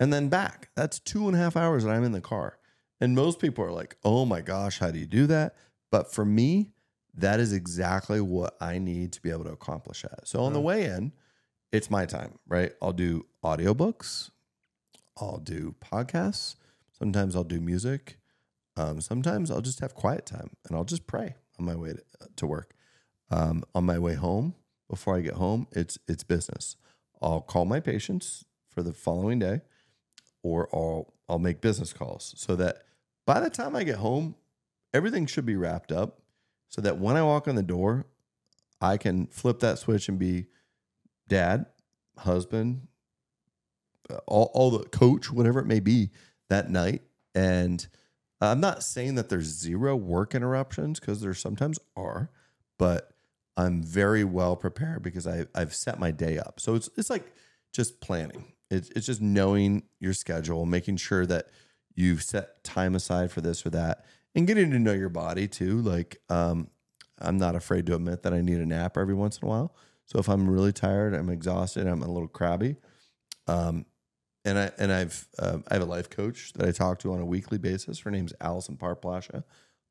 and then back. That's two and a half hours that I'm in the car. And most people are like, oh my gosh, how do you do that? But for me, that is exactly what I need to be able to accomplish that. So on the way in, it's my time, right? I'll do audiobooks, I'll do podcasts, sometimes I'll do music, um, sometimes I'll just have quiet time and I'll just pray on my way to, to work. Um, on my way home, before I get home, it's it's business. I'll call my patients for the following day, or I'll I'll make business calls so that by the time I get home, everything should be wrapped up, so that when I walk in the door, I can flip that switch and be dad, husband, uh, all, all the coach, whatever it may be that night. And I'm not saying that there's zero work interruptions because there sometimes are, but I'm very well prepared because I, I've set my day up. So it's, it's like just planning. It's, it's just knowing your schedule, making sure that you've set time aside for this or that, and getting to know your body too. Like, um, I'm not afraid to admit that I need a nap every once in a while. So if I'm really tired, I'm exhausted, I'm a little crabby, um, and I and I've uh, I have a life coach that I talk to on a weekly basis. Her name's Allison Parplasha,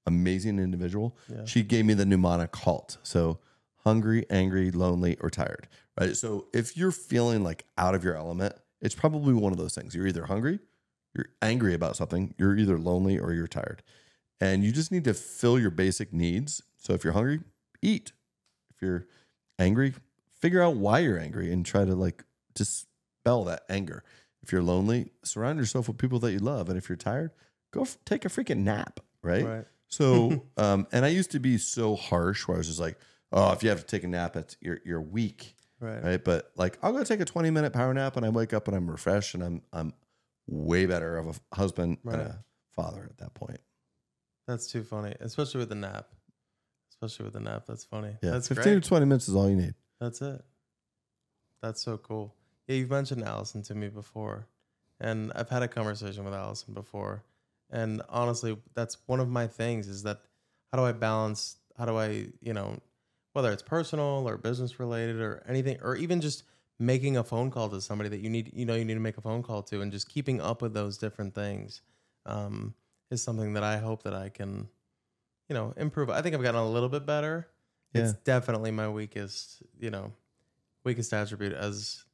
amazing individual. Yeah. She gave me the mnemonic HALT. So hungry, angry, lonely, or tired. Right. So if you're feeling like out of your element, it's probably one of those things. You're either hungry, you're angry about something, you're either lonely or you're tired. and you just need to fill your basic needs. So if you're hungry, eat. If you're angry, figure out why you're angry and try to like dispel that anger. If you're lonely, surround yourself with people that you love. And if you're tired, go f- take a freaking nap, right? Right. So, *laughs* um, and I used to be so harsh where I was just like, oh, if you have to take a nap, it's, you're, you're weak, Right. right? But like, I'll go take a 20 minute power nap and I wake up and I'm refreshed and I'm, I'm way better of a husband and a father at that point. That's too funny, especially with the nap. Especially with the nap. That's funny. Yeah. That's 15 great. to 20 minutes is all you need. That's it. That's so cool. Yeah, you've mentioned Allison to me before, and I've had a conversation with Allison before. And honestly, that's one of my things is that how do I balance? How do I, you know, whether it's personal or business related or anything, or even just making a phone call to somebody that you need, you know, you need to make a phone call to, and just keeping up with those different things um, is something that I hope that I can, you know, improve. I think I've gotten a little bit better. It's definitely my weakest, you know, weakest attribute as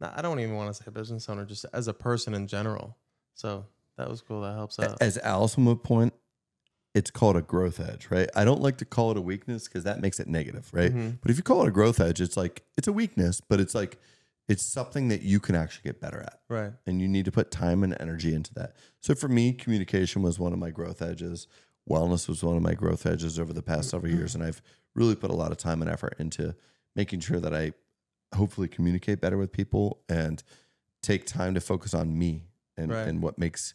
I don't even want to say a business owner, just as a person in general. So that was cool. That helps out. As Allison would point, it's called a growth edge, right? I don't like to call it a weakness because that makes it negative, right? Mhm. But if you call it a growth edge, it's like it's a weakness, but it's like it's something that you can actually get better at. Right. And you need to put time and energy into that. So for me, communication was one of my growth edges. Wellness was one of my growth edges over the past several years. And I've really put a lot of time and effort into making sure that I hopefully communicate better with people and take time to focus on me and, Right. and what makes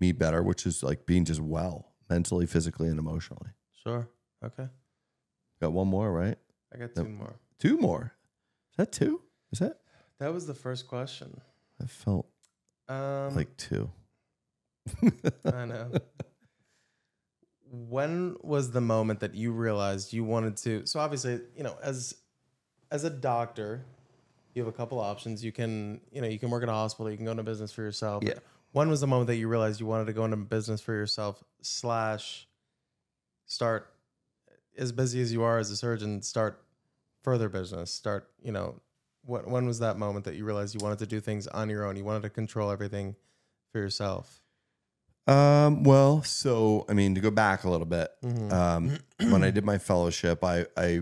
me better, which is like being just well mentally, physically, and emotionally. Sure. Okay. Got one more, right? I got two Nope. more. Two more. Is that two? Is that? That was the first question. I felt Um, like two. *laughs* I know. when was the moment that you realized you wanted to? So obviously, you know, as as a doctor, you have a couple options. You can, you know, you can work at a hospital. You can go into business for yourself. Yeah. When was the moment that you realized you wanted to go into business for yourself? Slash, start as busy as you are as a surgeon. Start further business. Start, you know, when when was that moment that you realized you wanted to do things on your own? You wanted to control everything for yourself. Um, well, so I mean, to go back a little bit, Mhm. um, *clears throat* when I did my fellowship, I, I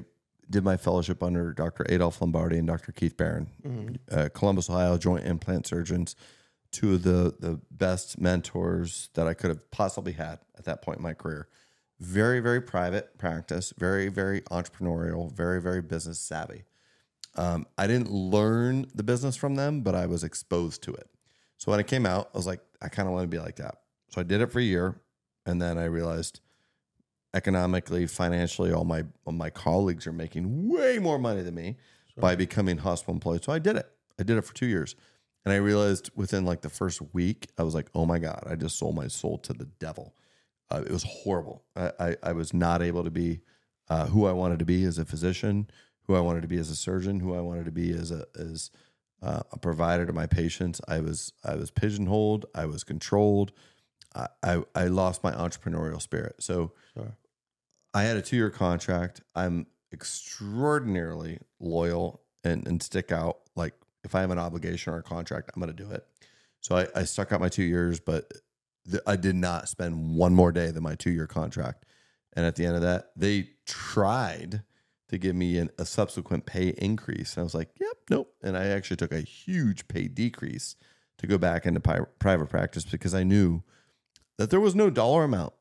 did my fellowship under Dr. Adolph Lombardi and Dr. Keith Berend, Mhm. uh, Columbus, Ohio joint implant surgeons, two of the the best mentors that I could have possibly had at that point in my career. Very, very private practice, very, very entrepreneurial, very, very business savvy. Um, I didn't learn the business from them, but I was exposed to it. So when I came out, I was like, I kind of want to be like that. So I did it for a year, and then I realized economically, financially, all my all my colleagues are making way more money than me by becoming hospital employees. So I did it. I did it for two years, and I realized within like the first week, I was like, oh my god, I just sold my soul to the devil. Uh, it was horrible. I, I I was not able to be uh, who I wanted to be as a physician, who I wanted to be as a surgeon, who I wanted to be as a as uh, a provider to my patients. I was I was pigeonholed. I was controlled. I I, I lost my entrepreneurial spirit. So Sure. I had a two year contract. I'm extraordinarily loyal and, and stick out. Like if I have an obligation or a contract, I'm going to do it. So I, I stuck out my two years, but th- I did not spend one more day than my two year contract. And at the end of that, they tried to give me an, a subsequent pay increase. And I was like, yep, nope. And I actually took a huge pay decrease to go back into pi- private practice because I knew that there was no dollar amount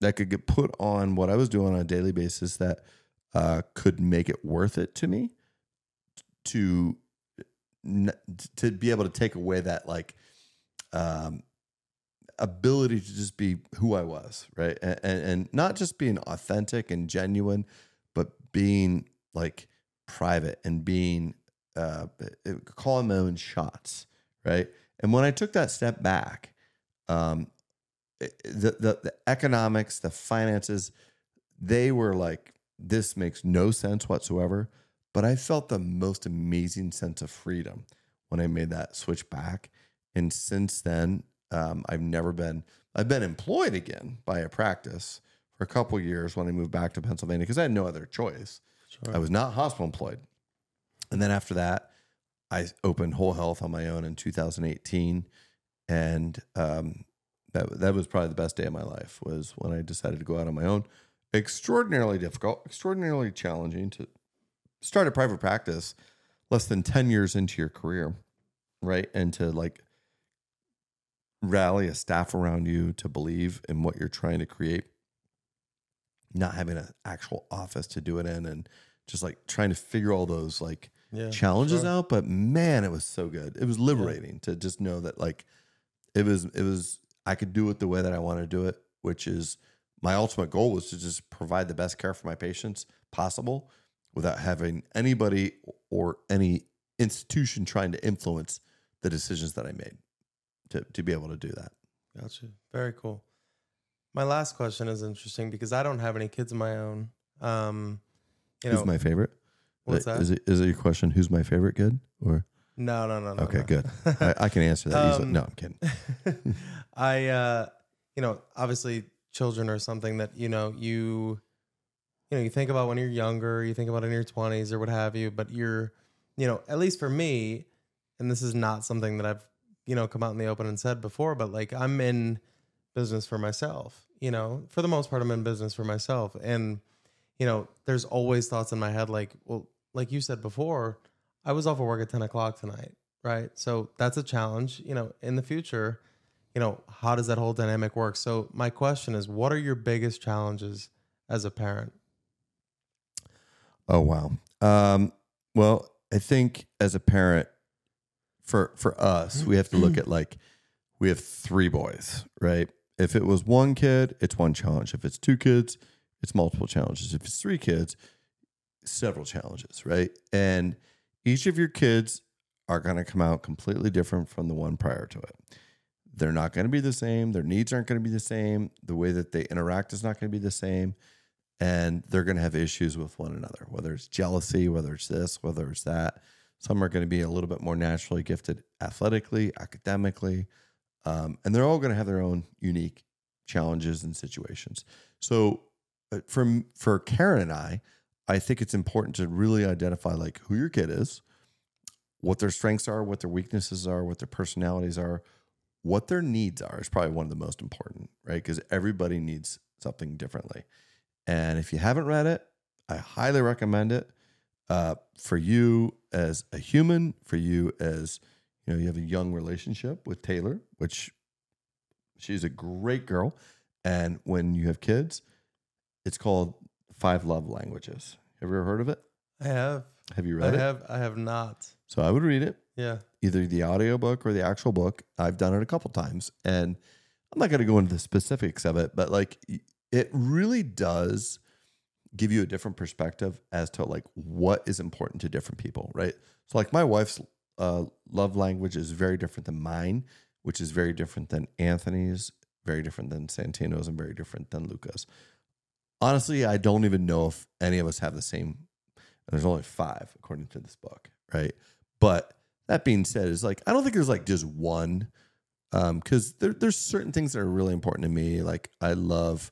that could get put on what I was doing on a daily basis that uh, could make it worth it to me to to be able to take away that like um, ability to just be who I was, right? And, and not just being authentic and genuine, but being like private and being uh, calling my own shots, right? And when I took that step back, um, the, the the economics, the finances, they were like, this makes no sense whatsoever. But I felt the most amazing sense of freedom when I made that switch back. And since then, um, I've never been, I've been employed again by a practice for a couple years when I moved back to Pennsylvania because I had no other choice. Sure. I was not hospital employed. And then after that, I opened Whole Health on my own in 2018. And um, that that was probably the best day of my life was when I decided to go out on my own. Extraordinarily difficult, extraordinarily challenging to start a private practice less than 10 years into your career, right? And to like rally a staff around you to believe in what you're trying to create, not having an actual office to do it in and just like trying to figure all those like Yeah, challenges sure. out but man it was so good it was liberating to just know that like it was it was i could do it the way that i want to do it which is my ultimate goal was to just provide the best care for my patients possible without having anybody or any institution trying to influence the decisions that i made to, to be able to do that Gotcha. Very cool. My last question is interesting because I don't have any kids of my own. Um, you know, who's my favorite what's that? is it is it your question who's my favorite kid or no, no, no, no. okay no. good I, I can answer that easily Um, no i'm kidding *laughs* I, uh, you know, obviously children are something that, you know, you, you know, you think about when you're younger, you think about in your 20s or what have you, but you're, you know, at least for me, and this is not something that I've, you know, come out in the open and said before, but like I'm in business for myself, you know, for the most part, I'm in business for myself. And, you know, there's always thoughts in my head like, well, like you said before, I was off of work at 10 o'clock tonight, right? So that's a challenge, you know, in the future you know, how does that whole dynamic work? So my question is, what are your biggest challenges as a parent? Oh wow. Um, well, I think as a parent, for for us, we have to look at like we have three boys, right? If it was one kid, it's one challenge. If it's two kids, it's multiple challenges. If it's three kids, several challenges, right? And each of your kids are going to come out completely different from the one prior to it. They're not going to be the same. Their needs aren't going to be the same. The way that they interact is not going to be the same and they're going to have issues with one another, whether it's jealousy, whether it's this, whether it's that. Some are going to be a little bit more naturally gifted athletically, academically, um, and they're all going to have their own unique challenges and situations. So, uh, for for Karen and I, I think it's important to really identify like who your kid is, what their strengths are, what their weaknesses are, what their personalities are, what their needs are. Is probably one of the most important, right? Because everybody needs something differently. And if you haven't read it, I highly recommend it uh, for you as a human, for you as you know, you have a young relationship with Taylor, which she's a great girl. And when you have kids, it's called Five Love Languages. Have you ever heard of it? I have. Have you I read it? have. I have not. So I would read it, Yeah. either the audiobook or the actual book. I've done it a couple times. And I'm not going to go into the specifics of it, but like it really does give you a different perspective as to like what is important to different people, right? So like my wife's uh, love language is very different than mine, which is very different than Anthony's, very different than Santino's, and very different than Luca's. Honestly, I don't even know if any of us have the same. There's only five according to this book, right? But that being said, is like I don't think there's like just one, because there, there's certain things that are really important to me. Like I love,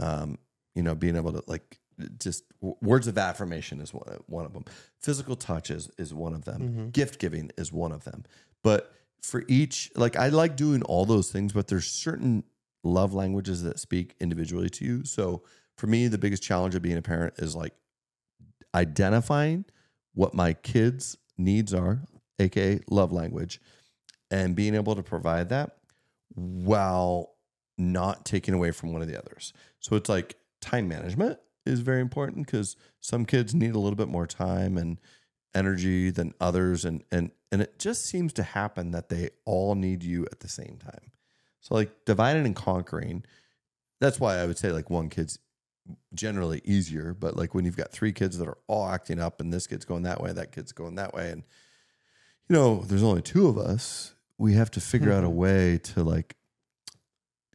um, you know, being able to like just words of affirmation is one, of them. Physical touch is is one of them. Gift giving is one of them. But for each, like I like doing all those things, but there's certain love languages that speak individually to you. So for me, the biggest challenge of being a parent is like identifying what my kids' needs are, aka love language, and being able to provide that while not taking away from one of the others. So it's like time management is very important because some kids need a little bit more time and energy than others and and and it just seems to happen that they all need you at the same time. So like dividing and conquering, that's why I would say like one kid's generally easier, but like when you've got three kids that are all acting up and this kid's going that way, that kid's going that way and you know, there's only two of us, we have to figure out a mm-hmm. way to like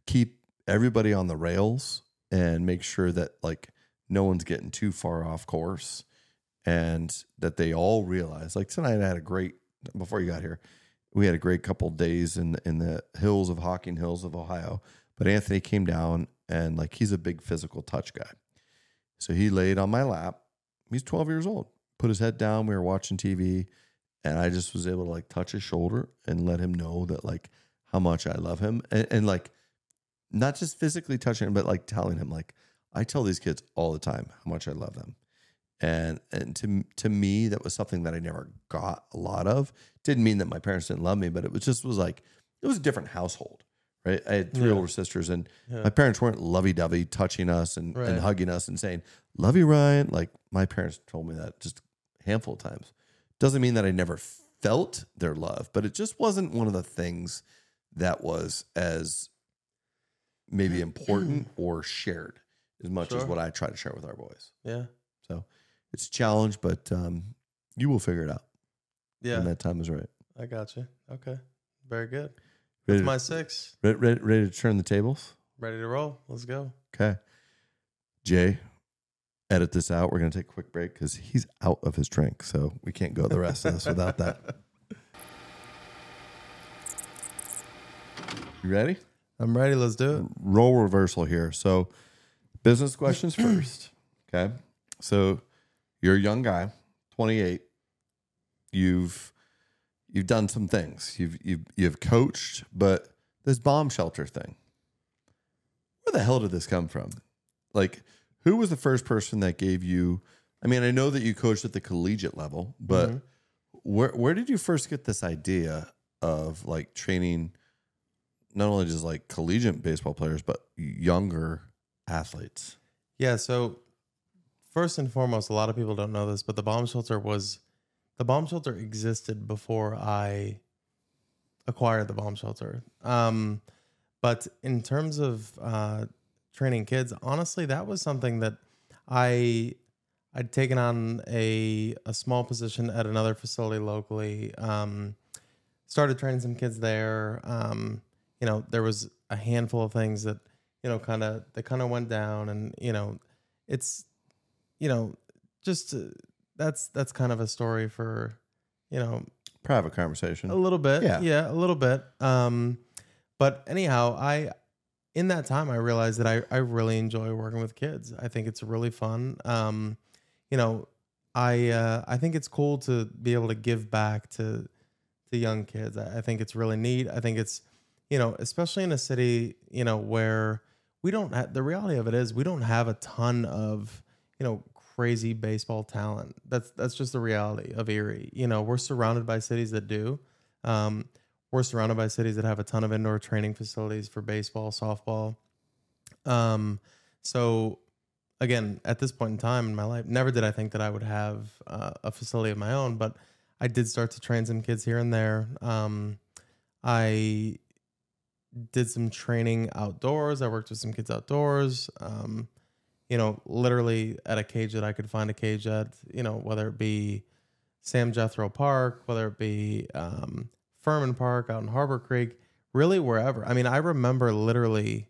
keep everybody on the rails and make sure that like no one's getting too far off course and that they all realize like tonight I had a great before you got here we had a great couple days in in the hills of Hocking Hills of Ohio but Anthony came down and like he's a big physical touch guy. So he laid on my lap. He's 12 years old. Put his head down. We were watching TV and I just was able to like touch his shoulder and let him know that like how much I love him. And, and like not just physically touching him, but like telling him like I tell these kids all the time how much I love them. And and to to me that was something that I never got a lot of. Didn't mean that my parents didn't love me, but it was just was like it was a different household. Right. I had three Yeah. older sisters and Yeah. my parents weren't lovey dovey touching us and, Right. and hugging us and saying, Love you, Ryan. Like my parents told me that just a handful of times. Doesn't mean that I never felt their love, but it just wasn't one of the things that was as maybe *clears throat* important or shared as much as Sure. what I try to share with our boys. Yeah. So it's a challenge, but um, you will figure it out Yeah. when that time is right. I got you. Okay. Very good. Ready, That's my six. ready to turn the tables? Ready to roll. Let's go. Okay. Jay, edit this out. We're going to take a quick break because he's out of his drink. So we can't go the rest of this without that. *laughs* You ready? I'm ready. Let's do it. Role reversal here. So, business questions *clears throat* first. Okay. So, you're a young guy, 28. You've you've done some things. You've you've you've coached, but this bomb shelter thing. Where the hell did this come from? Like, who was the first person that gave you? I mean, I know that you coached at the collegiate level, but Mhm. where where did you first get this idea of like training not only just like collegiate baseball players, but younger athletes? Yeah. So, first and foremost, a lot of people don't know this, but the bomb shelter was the bomb shelter existed before I acquired the bomb shelter. Um, but in terms of uh, training kids, honestly, that was something that I I'd taken on a a small position at another facility locally. Um, started training some kids there. Um, you know, there was a handful of things that you know kind of that kind of went down, and you know, it's you know just uh, that's that's kind of a story for you know Private conversation. a little bit. Yeah. Yeah. a little bit. Um, but anyhow, I in that time I realized that I, I really enjoy working with kids. I think it's really fun. Um, you know, I uh, I think it's cool to be able to give back to to young kids. I, I think it's really neat. I think it's you know, especially in a city, you know, where we don't have the reality of it is we don't have a ton of, you know, crazy baseball talent. That's that's just the reality of Erie. You know, we're surrounded by cities that do. Um, we're surrounded by cities that have a ton of indoor training facilities for baseball, softball. Um, so again, at this point in time in my life, never did I think that I would have uh, a facility of my own, but I did start to train some kids here and there. Um, I did some training outdoors. I worked with some kids outdoors. Um, you know, literally at a cage that I could find a cage at, you know, whether it be Sam Jethroe Park, whether it be um, Furman Park out in Harborcreek, really wherever. I mean, I remember literally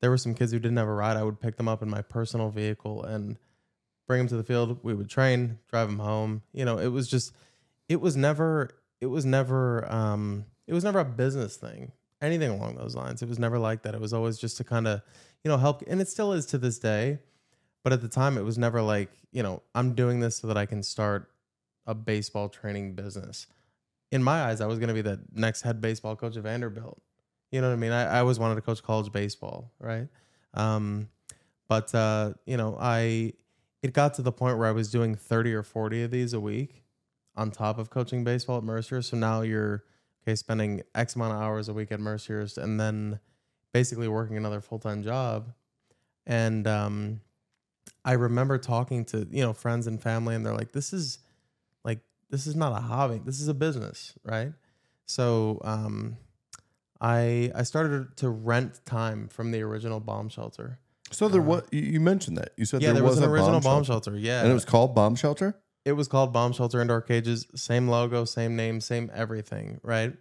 there were some kids who didn't have a ride. I would pick them up in my personal vehicle and bring them to the field. We would train, drive them home. You know, it was just, it was never, it was never, um, it was never a business thing, anything along those lines. It was never like that. It was always just to kind of, you know, help. And it still is to this day. But at the time, it was never like, you know, I'm doing this so that I can start a baseball training business. In my eyes, I was going to be the next head baseball coach of Vanderbilt. You know what I mean? I, I always wanted to coach college baseball, right? Um, but uh, you know, I it got to the point where I was doing 30 or 40 of these a week on top of coaching baseball at Mercer. So now you're okay spending X amount of hours a week at Mercer's and then basically working another full time job. And um, I remember talking to you know friends and family, and they're like, "This is like this is not a hobby. This is a business, right?" So um, I I started to rent time from the original bomb shelter. So there was you- mentioned that you said Yeah, there, was, an a original bomb, shelter. Yeah, and it was called bomb shelter. It was called Bomb Shelter Indoor Cages. Same logo, same name, same everything, right?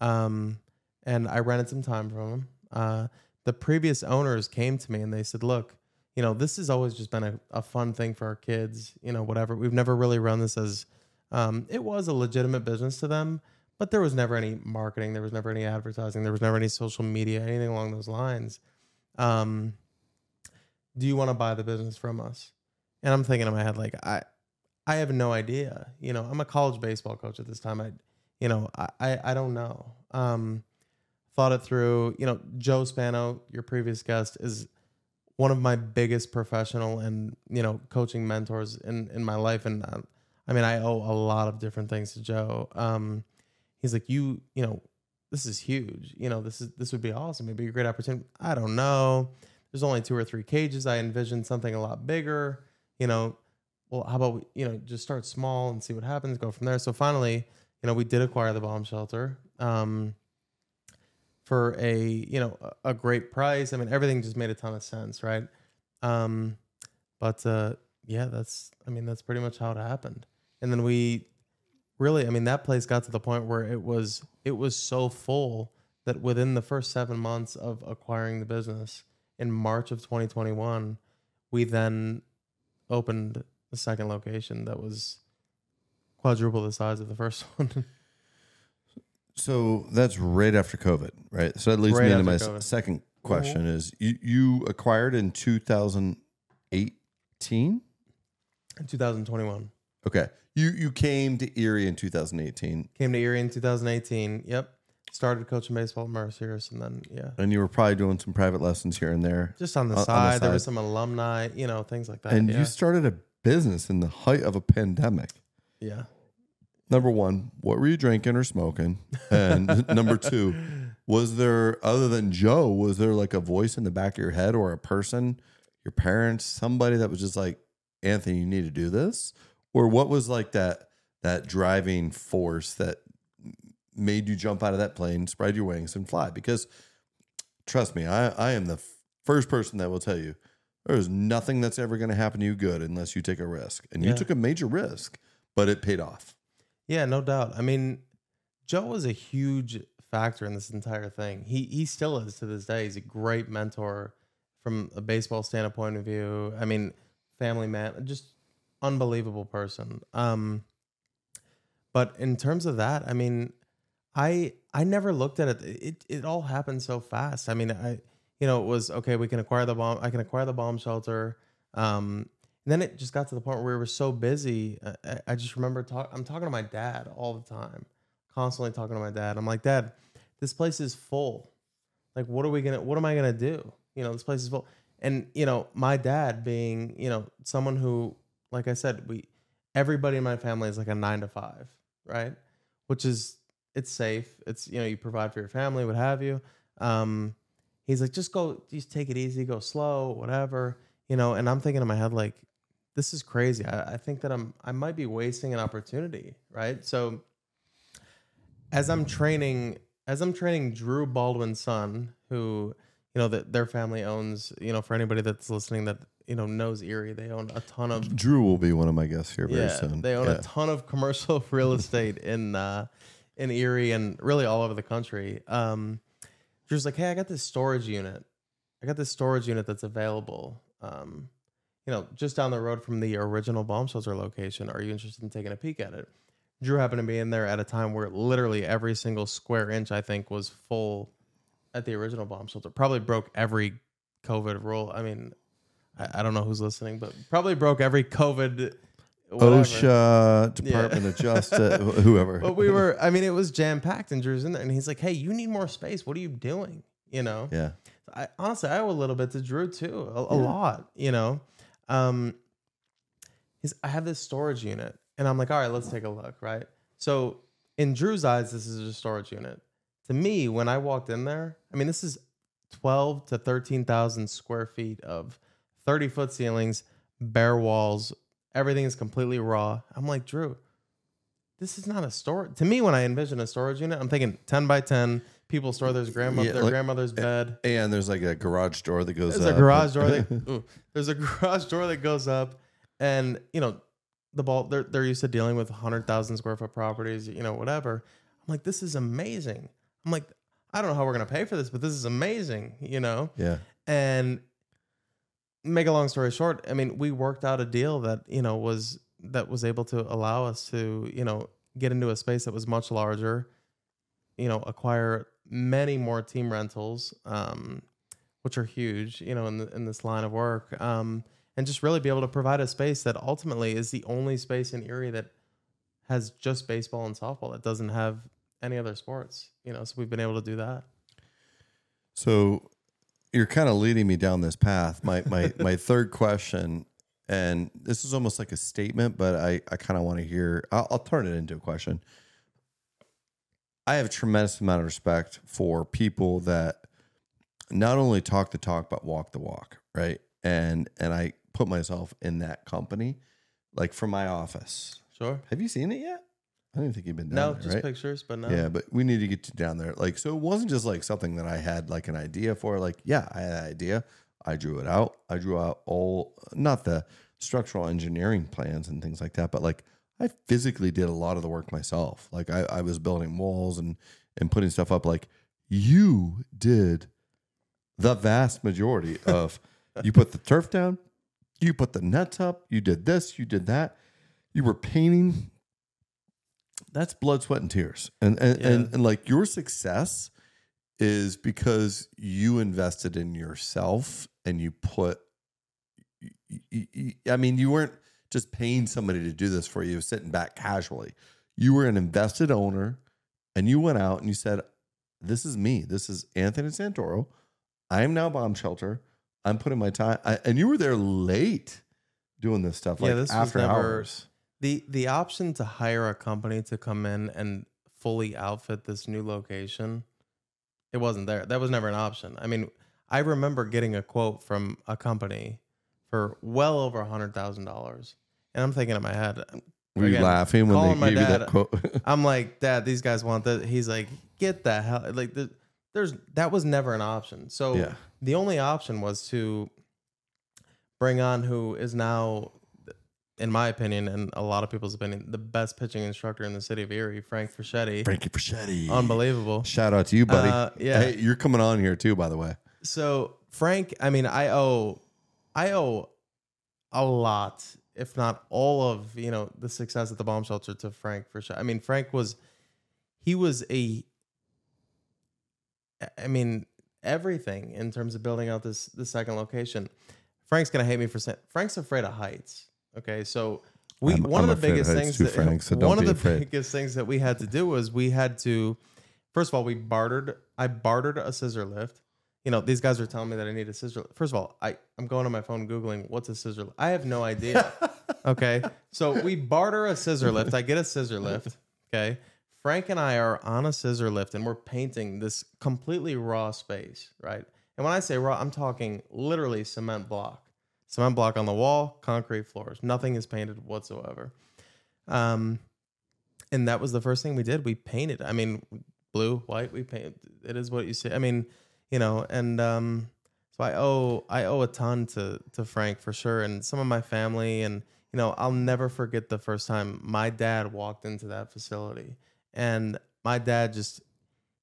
Um, and I rented some time from them. Uh, the previous owners came to me and they said, "Look, you know, this has always just been a, a fun thing for our kids. You know, whatever. We've never really run this as um, it was a legitimate business to them, but there was never any marketing. There was never any advertising. There was never any social media, anything along those lines. Um, do you want to buy the business from us?" And I'm thinking in my head, like, I, I have no idea. You know, I'm a college baseball coach at this time. I, you know, I, I, I don't know. Um, thought it through. You know, Joe Spano, your previous guest, is one of my biggest professional and you know coaching mentors in in my life, and uh, I mean, I owe a lot of different things to Joe. Um, he's like, you, you know, this is huge. You know, this is this would be awesome. It'd be a great opportunity. I don't know. There's only two or three cages. I envisioned something a lot bigger. You know, well, how about we, you know, just start small and see what happens. Go from there. So finally, you know, we did acquire the bomb shelter. Um, for a you know a great price. I mean, everything just made a ton of sense, right? Um, but uh, yeah, that's I mean that's pretty much how it happened. And then we really, I mean, that place got to the point where it was it was so full that within the first seven months of acquiring the business in March of 2021, we then opened the second location that was quadruple the size of the first *laughs* one. So that's right after COVID, right? So that leads Right me into my COVID. Mm-hmm. second question: is you you acquired in 2018? in 2021. Okay, you you came to Erie in 2018, Came to Erie in 2018. Yep. Started coaching baseball at Mercyhurst and then yeah. and you were probably doing some private lessons here and there. Just on the, On- on the side, there was some alumni, you know, things like that. and yeah. you started a business in the height of a pandemic. yeah. Number one, what were you drinking or smoking? And *laughs* number two, was there other than Joe, was there like a voice in the back of your head or a person, your parents, somebody that was just like, Anthony, you need to do this? Or what was like that that driving force that made you jump out of that plane, spread your wings, and fly? Because trust me, I, I am the first person that will tell you there is nothing that's ever going to happen to you good unless you take a risk. And you Yeah. took a major risk, but it paid off. Yeah, no doubt. I mean, Joe was a huge factor in this entire thing. He he still is to this day. He's a great mentor from a baseball standpoint of view. I mean, family man, just unbelievable person. Um, but in terms of that, I mean, I I never looked at it. It it all happened so fast. I mean, I you know it was okay. We can acquire the bomb. I can acquire the bomb shelter. Um, and then it just got to the point where we were so busy. I- I, just remember talk, I'm talking to my dad all the time, constantly talking to my dad. I'm like, Dad, this place is full. Like, what are we gonna? What am I gonna do? You know, this place is full. And you know, my dad being you know someone who, like I said, we everybody in my family is like a nine to five, right? Which is it's safe. It's you know you provide for your family, what have you. Um, he's like, just go, just take it easy, go slow, whatever, you know. And I'm thinking in my head like, this is crazy. I, I think that I'm I might be wasting an opportunity, right? So as I'm training, as I'm training Drew Baldwin's son, who you know that their family owns, you know, for anybody that's listening that you know knows Erie, they own a ton of Drew will be one of my guests here very yeah, soon. They own Yeah. a ton of commercial *laughs* real estate in uh, in Erie and really all over the country. Um, Drew's like, hey, I got this storage unit. I got this storage unit that's available. Um, you know, just down the road from the original bomb shelter location. Are you interested in taking a peek at it? Drew happened to be in there at a time where literally every single square inch, I think, was full at the original bomb shelter. Probably broke every COVID rule. I mean, I, I don't know who's listening, but probably broke every COVID. Whatever. OSHA, Department of Justice, whoever. But we were, I mean, it was jam packed, and Drew's in there, and he's like, "Hey, you need more space. What are you doing?" You know. yeah. I honestly, I owe a little bit to Drew too, a, a lot. You know. Um. He's, I have this storage unit, and I'm like, all right, let's take a look, right? So in Drew's eyes, this is a storage unit. To me, when I walked in there, I mean, this is twelve to thirteen thousand square feet of thirty foot ceilings, bare walls, everything is completely raw. I'm like, Drew, this is not a storage. To me, when I envision a storage unit, I'm thinking 10 by 10. People store their grandmother, Yeah, their like- grandmother's bed. And there's like a garage door that goes There's up. a garage door that *laughs* *laughs* ooh, there's a garage door that goes up, and you know, the ball they're they're used to dealing with hundred thousand square foot properties, you know, whatever. I'm like, this is amazing. I'm like, I don't know how we're gonna pay for this, but this is amazing, you know. yeah. And make a long story short, I mean, we worked out a deal that you know was that was able to allow us to you know get into a space that was much larger, you know, acquire many more team rentals, um, which are huge, you know, in the, in this line of work, um, and just really be able to provide a space that ultimately is the only space in Erie that has just baseball and softball that doesn't have any other sports, you know. So we've been able to do that. So you're kind of leading me down this path. My my *laughs* my third question, and this is almost like a statement, but I I kind of want to hear. I'll, I'll turn it into a question. I have a tremendous amount of respect for people that not only talk the talk but walk the walk, right? And and I put myself in that company, like from my office. Sure. Have you seen it yet? I don't think you've been down No, there, just right? pictures, but no. Yeah, but we need to get you down there. Like, so it wasn't just like something that I had like an idea for. Like, yeah, I had an idea. I drew it out. I drew out all not the structural engineering plans and things like that, but like I physically did a lot of the work myself. Like I, I was building walls and and putting stuff up. Like you did the vast majority *laughs* of you put the turf down, you put the nets up, you did this, you did that. You were painting. That's blood, sweat, and tears. And and, and, Yeah. and like your success is because you invested in yourself and you put I mean, you weren't just paying somebody to do this for you, sitting back casually. You were an invested owner and you went out and you said, This is me. This is Anthony Santoro. I am now bomb shelter. I'm putting my time I, and you were there late doing this stuff, Yeah, like this was after never- hours. The the option to hire a company to come in and fully outfit this new location, it wasn't there. That was never an option. I mean, I remember getting a quote from a company for well over a hundred thousand dollars, and I'm thinking in my head, um, Were you again, laughing when they gave you that quote? *laughs* I'm like, Dad, these guys want that. He's like, get the hell. Like, the, there's that was never an option. So Yeah. the only option was to bring on who is now, in my opinion, and a lot of people's opinion, the best pitching instructor in the city of Erie, Frank Freschetti. Frankie Freschetti. Unbelievable. Shout out to you, buddy. Uh, yeah. Hey, you're coming on here too, by the way. So Frank, I mean, I owe, I owe a lot, if not all of you know the success at the bomb shelter to Frank sure. I mean, Frank was, he was a, I mean, everything in terms of building out this this second location. Frank's gonna hate me for saying Frank's afraid of heights. Okay, so we I'm- one I'm of the biggest things that Frank, so one of the afraid. biggest things that we had to do was we had to first of all we bartered I bartered a scissor lift. You know, these guys are telling me that I need a scissor. First of all, I I'm going on my phone googling what's a scissor. lift. I have no idea. *laughs* okay, so we barter a scissor lift. I get a scissor lift. Okay, Frank and I are on a scissor lift and we're painting this completely raw space, right? And when I say raw, I'm talking literally cement block, cement block on the wall, concrete floors. Nothing is painted whatsoever. Um, and that was the first thing we did. We painted. I mean, blue, white. We painted. It is what you see. I mean, you know, and um, so I owe I owe a ton to to Frank for sure, and some of my family, and you know, I'll never forget the first time my dad walked into that facility, and my dad just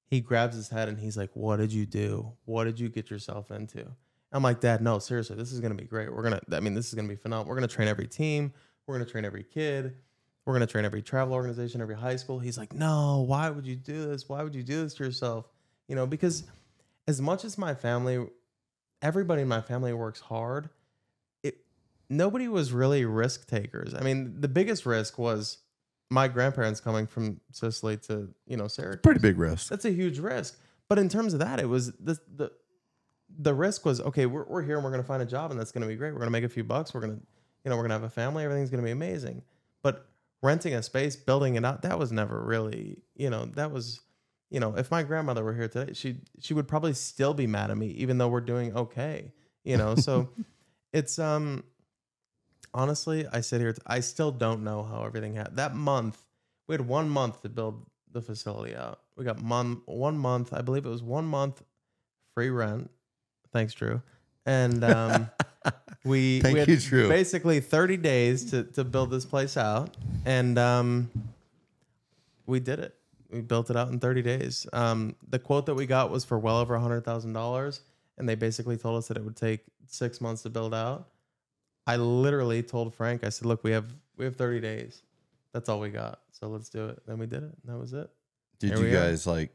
he grabs his head and he's like, "What did you do? What did you get yourself into?" I'm like, "Dad, no, seriously, this is gonna be great. We're gonna, I mean, this is gonna be phenomenal. We're gonna train every team. We're gonna train every kid." We're gonna train every travel organization, every high school. He's like, no, why would you do this? Why would you do this to yourself? You know, because as much as my family, everybody in my family works hard, it nobody was really risk takers. I mean, the biggest risk was my grandparents coming from Sicily to, you know, Syracuse. Pretty big risk. That's a huge risk. But in terms of that, it was the the the risk was okay. We're we're here and we're gonna find a job and that's gonna be great. We're gonna make a few bucks. We're gonna you know we're gonna have a family. Everything's gonna be amazing. But renting a space, building it out, that was never really you know that was you know if my grandmother were here today, she she would probably still be mad at me even though we're doing okay. You know, so *laughs* it's um honestly, I sit here. I still don't know how everything happened. That month, we had one month to build the facility out. We got mon- one month. I believe it was one month free rent. Thanks, Drew. And um, *laughs* we, Thank we had you, Drew. basically 30 days to, to build this place out. And um, we did it. We built it out in 30 days. Um, the quote that we got was for well over $100,000. And they basically told us that it would take six months to build out. I literally told Frank, I said, look, we have we have 30 days. That's all we got. So let's do it. Then we did it. And that was it. Did Here you we are. guys like?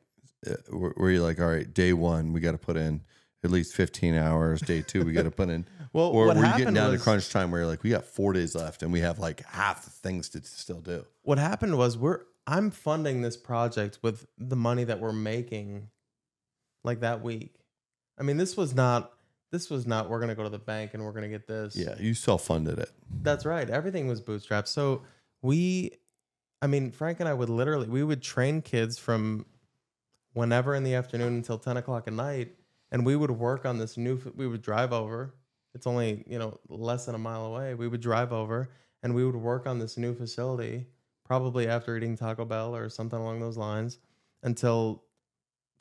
Uh, were, were you like, all right, day one we got to put in at least fifteen hours. Day two we got to put in. *laughs* Well, or what were you getting down was, to crunch time where you're like, we got four days left and we have like half the things to still do. what happened was we're I'm funding this project with the money that we're making like that week. I mean, this was not. This was not. We're gonna go to the bank and we're gonna get this. Yeah, you self funded it. That's right. Everything was bootstrapped. So we, I mean, Frank and I would literally we would train kids from whenever in the afternoon until ten o'clock at night, and we would work on this new. We would drive over. It's only you know less than a mile away. We would drive over and we would work on this new facility, probably after eating Taco Bell or something along those lines, until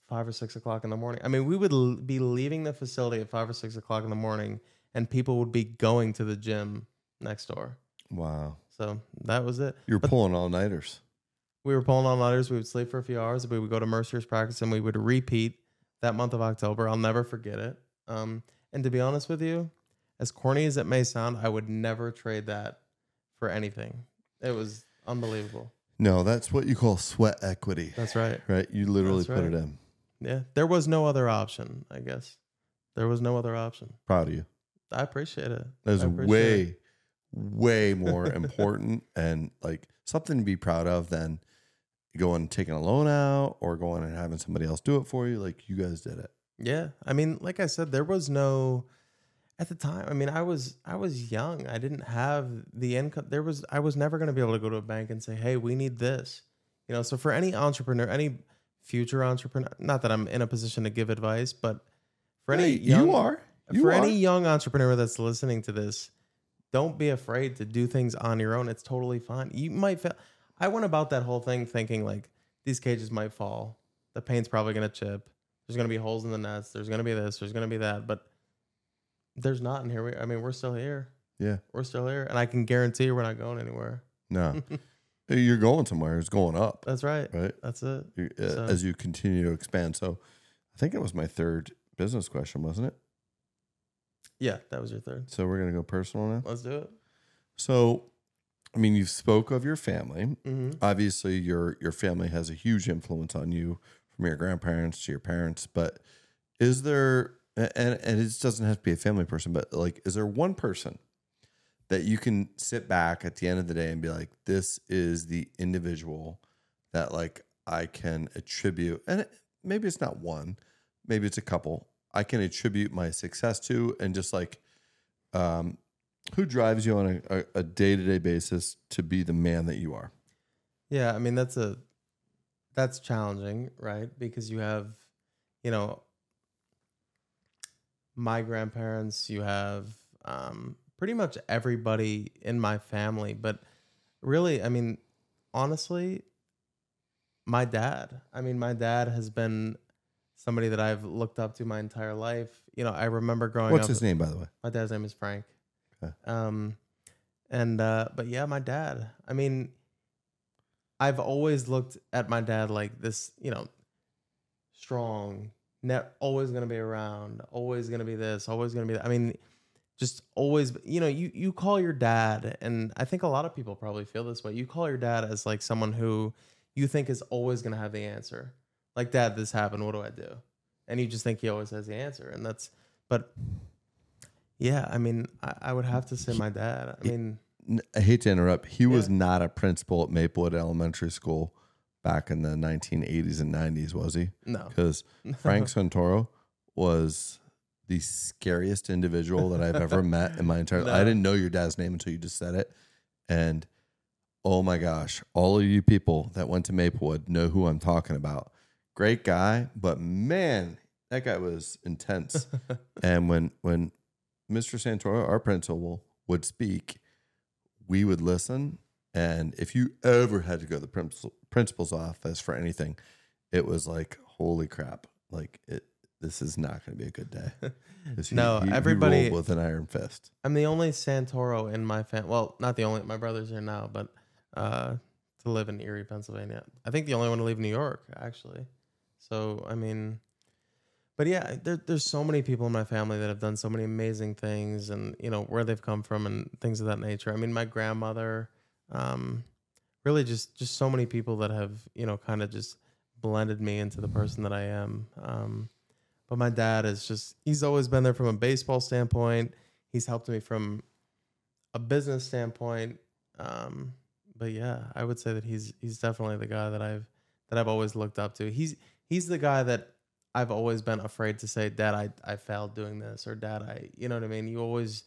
five or six o'clock in the morning. I mean, we would l- be leaving the facility at five or six o'clock in the morning, and people would be going to the gym next door. Wow. So that was it. You're pulling all nighters. We were pulling all nighters. We would sleep for a few hours. We would go to Mercyhurst practice, and we would repeat that month of October. I'll never forget it. Um, and to be honest with you, as corny as it may sound, I would never trade that for anything. It was unbelievable. No, that's what you call sweat equity, That's right. right? You literally That's put it in. Yeah, there was no other option. I guess there was no other option. Proud of you. I appreciate it. That's way, it. way more *laughs* important and like something to be proud of than going taking a loan out or going and having somebody else do it for you. Like you guys did it. Yeah, I mean, like I said, there was no at the time. I mean, I was I was young. I didn't have the income. There was I was never going to be able to go to a bank and say, "Hey, we need this." You know, so for any entrepreneur, any future entrepreneur, not that I'm in a position to give advice, but for any Hey, young, you are. You for are. any young entrepreneur that's listening to this, don't be afraid to do things on your own. It's totally fine. You might fail. I went about that whole thing thinking like these cages might fall. The paint's probably gonna chip. There's gonna be holes in the nets. There's gonna be this. There's gonna be that. But there's not. And here we. I mean, we're still here. yeah. We're still here, and I can guarantee we're not going anywhere. No. *laughs* You're going somewhere. It's going up, That's right. right? That's it. You- uh, So- As you continue to expand. So I think it was my third business question, wasn't it? Yeah, that was your third. So we're going to go personal now. Let's do it. So, I mean, you spoke of your family. hmm Obviously, your your family has a huge influence on you, from your grandparents to your parents. But is there, and and it doesn't have to be a family person, but like, is there one person that you can sit back at the end of the day and be like, this is the individual that like I can attribute, and maybe it's not one, maybe it's a couple. I can attribute my success to, and just like, um, who drives you on a, a day to day basis to be the man that you are? Yeah, I mean that's a that's challenging, right? Because you have, you know, my grandparents, you have um, pretty much everybody in my family, but really, I mean, honestly, my dad. I mean, my dad has been somebody that I've looked up to my entire life. You know, I remember growing up What's up. his name, by the way? My dad's name is Frank. *laughs* Um, and uh, but yeah, my dad. I mean, I've always looked at my dad like this. You know, strong, net, always gonna be around, always gonna be this, always gonna be that. I mean, just always. You know, you you call your dad, and I think a lot of people probably feel this way. You call your dad as like someone who you think is always gonna have the answer. Like, Dad, this happened. What do I do? And you just think he always has the answer, and that's. But yeah, I mean, I, I would have to say my dad. I mean, I hate to interrupt. He was not a principal at Maplewood Elementary School back in the 1980s and 90s, was he? no. Because *laughs* Frank Santoro was the scariest individual that I've ever met in my entire life. I didn't know your dad's name until you just said it. And oh my gosh, all of you people that went to Maplewood know who I'm talking about. Great guy, but man, that guy was intense. *laughs* and when when Mr. Santoro, our principal, would speak, we would listen. And if you ever had to go to the principal's office for anything, it was like, holy crap! Like it, this is not going to be a good day. *laughs* he- No, he- he everybody- rolled with an iron fist. I'm the only Santoro in my family. Well, not the only. My brother's here now, but uh, to live in Erie, Pennsylvania. I think the only one to leave New York, actually. So I mean, but yeah, there, there's so many people in my family that have done so many amazing things, and you know where they've come from and things of that nature. I mean, my grandmother, um, really just just so many people that have you know kind of just blended me into the person that I am. Um, but my dad is just he's always been there from a baseball standpoint. He's helped me from a business standpoint. Um, but yeah, I would say that he's he's definitely the guy that I've that I've always looked up to. He's he's the guy that I've always been afraid to say, "Dad, I I failed doing this," or "Dad, I," you know what I mean. You always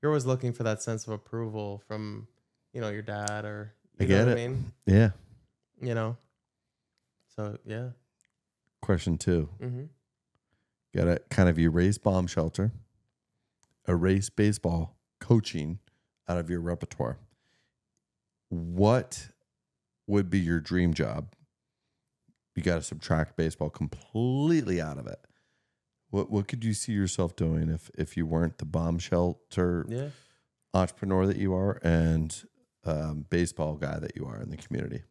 you're always looking for that sense of approval from you know your dad or you I know get what it. I mean. Yeah. You know. So yeah. Question two. Mm-hmm. Got to kind of erase bomb shelter, erase baseball coaching out of your repertoire. What would be your dream job? You got to subtract baseball completely out of it. What what could you see yourself doing if if you weren't the bomb shelter Yeah. entrepreneur that you are and um, baseball guy that you are in the community?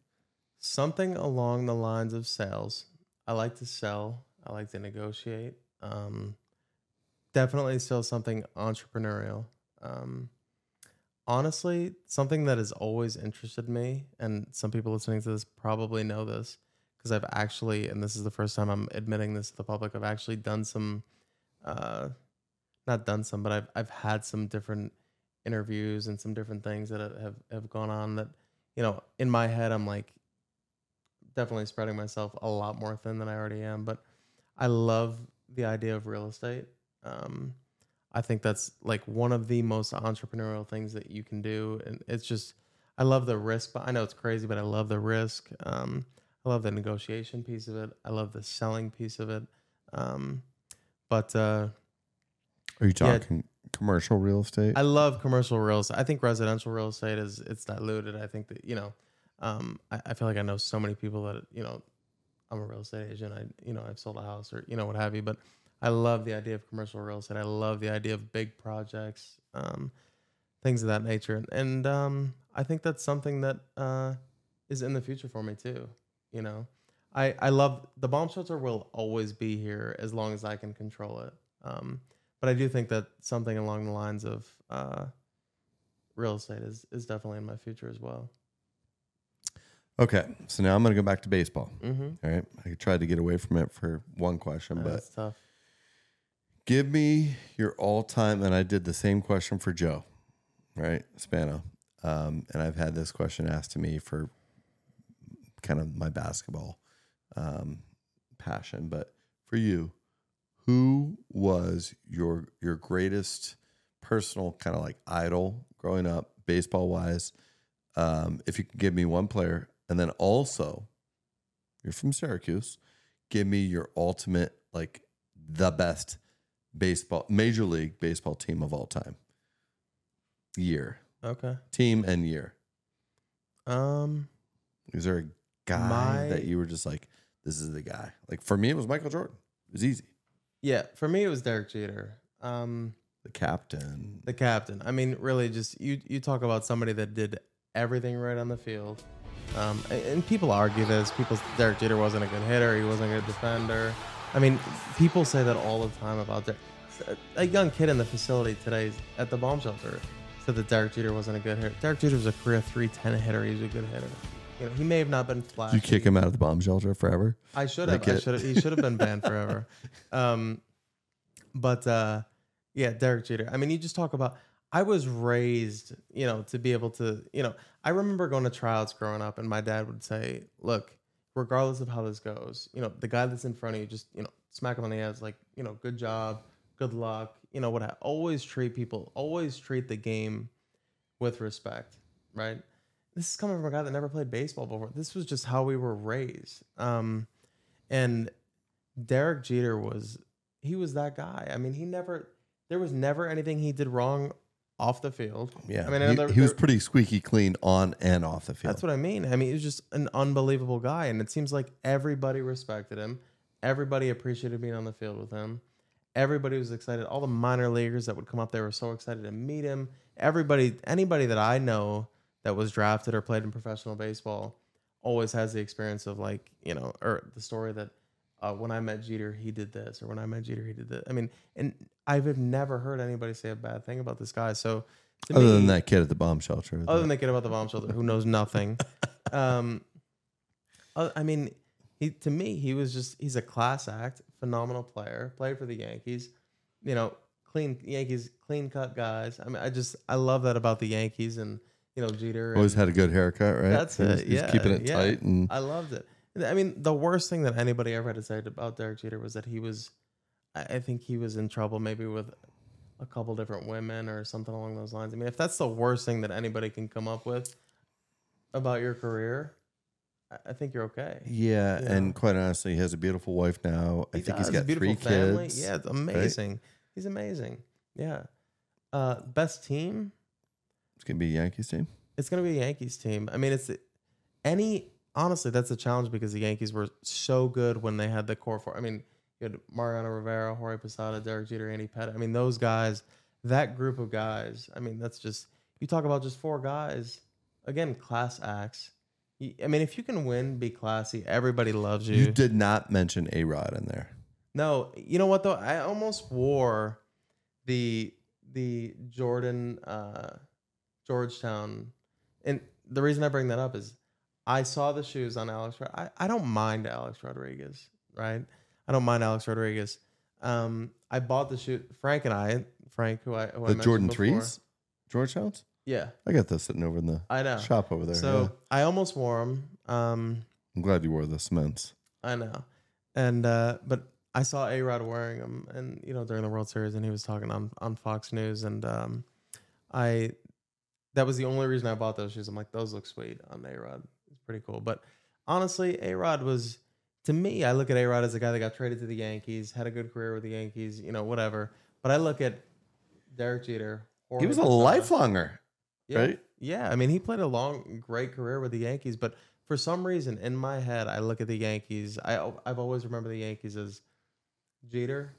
something along the lines of sales. I like to sell. I like to negotiate. Um, definitely still something entrepreneurial. Um, honestly, something that has always interested me, and some people listening to this probably know this because I've actually, and this is the first time I'm admitting this to the public, I've actually done some, uh, not done some, but I've I've had some different interviews and some different things that have have gone on that, you know, in my head I'm like definitely spreading myself a lot more thin than I already am. But I love the idea of real estate. Um, I think that's like one of the most entrepreneurial things that you can do, and it's just I love the risk. But I know it's crazy, but I love the risk. Um, I love the negotiation piece of it. I love the selling piece of it. Um, but uh, Are you Yeah. talking commercial real estate? I love commercial real estate. I think residential real estate is it's diluted. I think that you know, um, I, I feel like I know so many people that you know, I'm a real estate agent. I you know I've sold a house or you know what have you. But I love the idea of commercial real estate. I love the idea of big projects, um, things of that nature. And um, I think that's something that uh, is in the future for me too. You know, I I love the bomb shelter will always be here as long as I can control it. Um, but I do think that something along the lines of uh, real estate is is definitely in my future as well. okay, so now I'm going to go back to baseball. Mm-hmm. All right. I tried to get away from it for one question, but That's tough. give me your all time. And I did the same question for Joe, right? Spano. Um, and I've had this question asked to me for kind of my basketball um, passion. But for you, who was your your greatest personal kind of like idol growing up, baseball wise? Um, if you could give me one player, and then also, you're from Syracuse, give me your ultimate like the best baseball major league baseball team of all time. Year, Okay. team, and year. Um. Is there a guy My- that you were just like, this is the guy? Like for me, it was Michael Jordan. It was easy. Yeah. For me, it was Derek Jeter. Um. The captain. The captain. I mean, really, just you. You talk about somebody that did everything right on the field. Um, and- and people argue this. People, Derek Jeter wasn't a good hitter. He wasn't a good defender. I mean, people say that all the time about Derek. A young kid in the facility today at the bomb shelter said that Derek Jeter wasn't a good hitter. Derek Jeter was a career 310 hitter. He was a good hitter. You know, he may have not been flashy. You kick him out of the bomb shelter forever? I should Like have. I should have. He should have been banned forever. *laughs* Um, but uh, yeah, Derek Jeter. I mean, you just talk about. I was raised, you know, to be able to, you know, I remember going to tryouts growing up, and my dad would say, "Look, regardless of how this goes, you know, the guy that's in front of you, just you know, smack him on the ass, like, you know, good job, good luck, you know, what? I always treat people, always treat the game with respect, right? This is coming from a guy that never played baseball before. This was just how we were raised. Um, and Derek Jeter was he was that guy. I mean, he never there was never anything he did wrong off the field. Yeah. I mean, I he, there- he was there- pretty squeaky clean on and off the field. That's what I mean. I mean, he was just an unbelievable guy, and it seems like everybody respected him. Everybody appreciated being on the field with him. Everybody was excited. All the minor leaguers that would come up, there were so excited to meet him. Everybody, anybody that I know that was drafted or played in professional baseball, always has the experience of like you know, or the story that uh, when I met Jeter, he did this, or when I met Jeter, he did that. I mean, and I've never heard anybody say a bad thing about this guy. So, Other me, than that kid at the bomb shelter. other than the kid about the bomb shelter who knows nothing. *laughs* um, uh, I mean, he to me he was just he's a class act, phenomenal player, played for the Yankees. You know, clean Yankees, clean cut guys. I mean, I just I love that about the Yankees and you know Jeter. Always had a good haircut, right? That's He was- it. he was Yeah, keeping it yeah. tight and I loved it. I mean, the worst thing that anybody ever had to say about Derek Jeter was that he was, I think he was in trouble maybe with a couple different women or something along those lines. I mean, if that's the worst thing that anybody can come up with about your career, I- think you're okay. Yeah, Yeah. and quite honestly, he has a beautiful wife now. I think does, he's got beautiful three family. kids. Yeah, it's amazing. He's amazing. Yeah. Uh, best team. It's gonna be a Yankees team. It's gonna be a Yankees team. I mean, it's any honestly that's a challenge because the Yankees were so good when they had the core four. I mean, you had Mariano Rivera, Jorge Posada, Derek Jeter, Andy Pettitte. I mean, those guys, that group of guys. I mean, that's just you talk about just four guys. Again, class acts. I mean, if you can win, be classy. Everybody loves you. You did not mention A Rod in there. No, you know what though? I almost wore the the Jordan uh Georgetown. And the reason I bring that up is I saw the shoes on Alex. I, I don't mind Alex Rodriguez, right? I don't mind Alex Rodriguez. Um, I bought the shoe. Frank and I, Frank, who I who The mentioned Jordan before. threes, Georgetowns. Yeah, I got those sitting over in the I know. shop over there. So yeah. I almost wore them. Um, I'm glad you wore the cements. I know. And uh but I saw A Rod wearing them and you know during the World Series and he was talking on on Fox News and um I that was the only reason I bought those shoes. I'm like, those look sweet on A Rod. It's pretty cool. But honestly, A Rod was to me, I look at A Rod as a guy that got traded to the Yankees, had a good career with the Yankees, you know, whatever. But I look at Derek Jeter. He was a lifelonger, Yeah. right? Yeah, I mean, he played a long, great career with the Yankees, but for some reason, in my head, I look at the Yankees. I I've always remembered the Yankees as Jeter,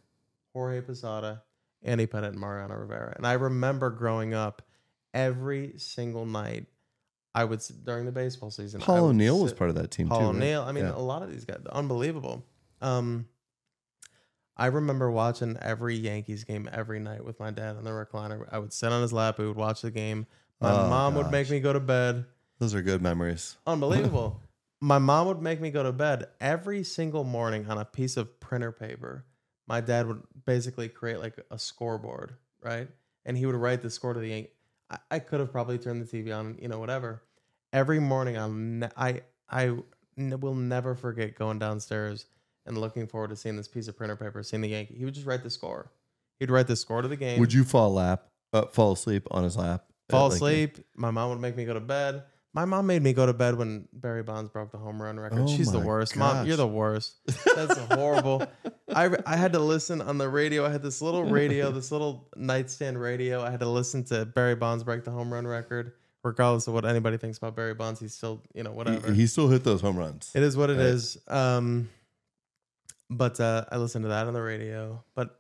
Jorge Posada, Andy Pettitte, and Mariano Rivera. And I remember growing up, every single night, I would during the baseball season. Paul O'Neill was part of that team Paul too. right? O'Neill. I mean, Yeah. a lot of these guys, unbelievable. Um, I remember watching every Yankees game every night with my dad on the recliner. I would sit on his lap. We would watch the game. My Oh, mom would make me go to bed. Those are good memories. *laughs* Unbelievable. my mom would make me go to bed every single morning on a piece of printer paper. My dad would basically create like a scoreboard, right? And he would write the score to the Yankees. I, I could have probably turned the TV on, you know, whatever. Every morning, I'll ne- I I n- will never forget going downstairs and looking forward to seeing this piece of printer paper, seeing the Yankee. He would just write the score. He'd write the score to the game. Would you fall lap, uh, fall asleep on his lap? fall like- asleep? My mom would make me go to bed. My mom made me go to bed when Barry Bonds broke the home run record. Oh She's the worst. Mom, you're the worst. That's horrible. *laughs* I, I had to listen on the radio. I had this little radio, this little nightstand radio. I had to listen to Barry Bonds break the home run record. Regardless of what anybody thinks about Barry Bonds, he's still, you know, whatever. He, he still hit those home runs. It is what it Right. is. Um, but uh, I listened to that on the radio. But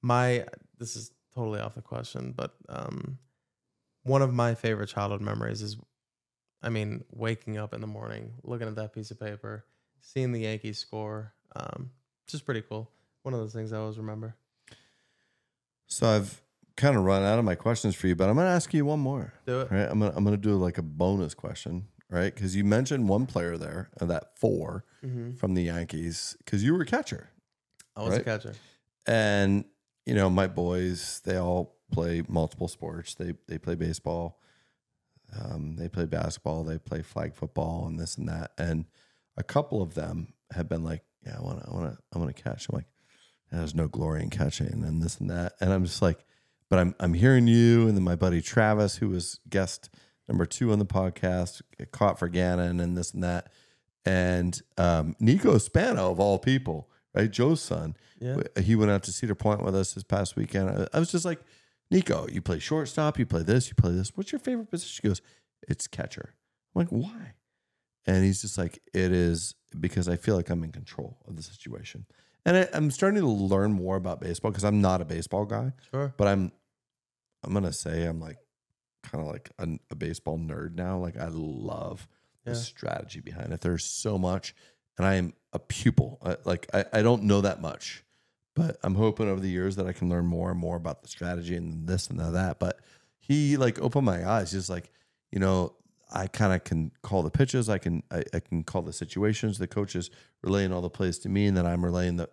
my this is totally off the question, but um, one of my favorite childhood memories is, I mean, waking up in the morning, looking at that piece of paper, seeing the Yankees score. Um, just pretty cool. One of those things I always remember. So I've kind of run out of my questions for you, but I'm going to ask you one more. Do it. Right? I'm gonna I'm gonna do like a bonus question, right? Because you mentioned one player there, of that 4 Mm-hmm. from the Yankees, because you were a catcher, I was Right. a catcher. and you know my boys, they all play multiple sports. They they play baseball, um, they play basketball, they play flag football, and this and that. And a couple of them have been like, "Yeah, I want to, I want to, I want to catch." I'm like, "There's no glory in catching," and this and that. And I'm just like, but I'm I'm hearing you, and then my buddy Travis, who was guest number two on the podcast, caught for Gannon and this and that, and um, Nico Spano of all people, right, Joe's son. Yeah. He went out to Cedar Point with us this past weekend. I- I was just like, Nico, you play shortstop, you play this, you play this. What's your favorite position? She goes, it's catcher. I'm like, why? And he's just like, it is because I feel like I'm in control of the situation. And I, I'm starting to learn more about baseball because I'm not a baseball guy, Sure. but I'm, I'm gonna say I'm like, kind of like a, a baseball nerd now. Like I love Yeah. the strategy behind it. There's so much, and I am a pupil. I, like I, I don't know that much, but I'm hoping over the years that I can learn more and more about the strategy and this and that. But he like opened my eyes. He's like you know, I kind of can call the pitches. I can I, I can call the situations. The coaches relaying all the plays to me, and then I'm relaying the.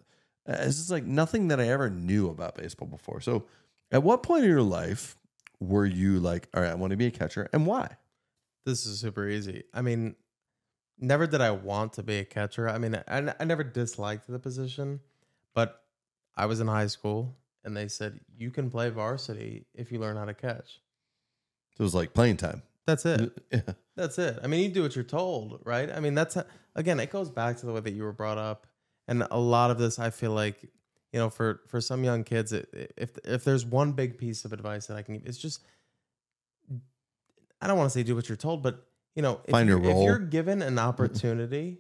It's just like nothing that I ever knew about baseball before. So, at what point in your life were you like, all right, I want to be a catcher, and why? This is super easy. I mean, never did I want to be a catcher. I mean, I, I never disliked the position, but I was in high school and they said you can play varsity if you learn how to catch. So it was like playing time. That's it. *laughs* Yeah. That's it. I mean, you do what you're told, right? I mean, that's again, it goes back to the way that you were brought up, and a lot of this, I feel like, you know, for for some young kids, it, if if there's one big piece of advice that I can give, it's just, I don't want to say do what you're told, but you know, if Find your role. If you're given an opportunity,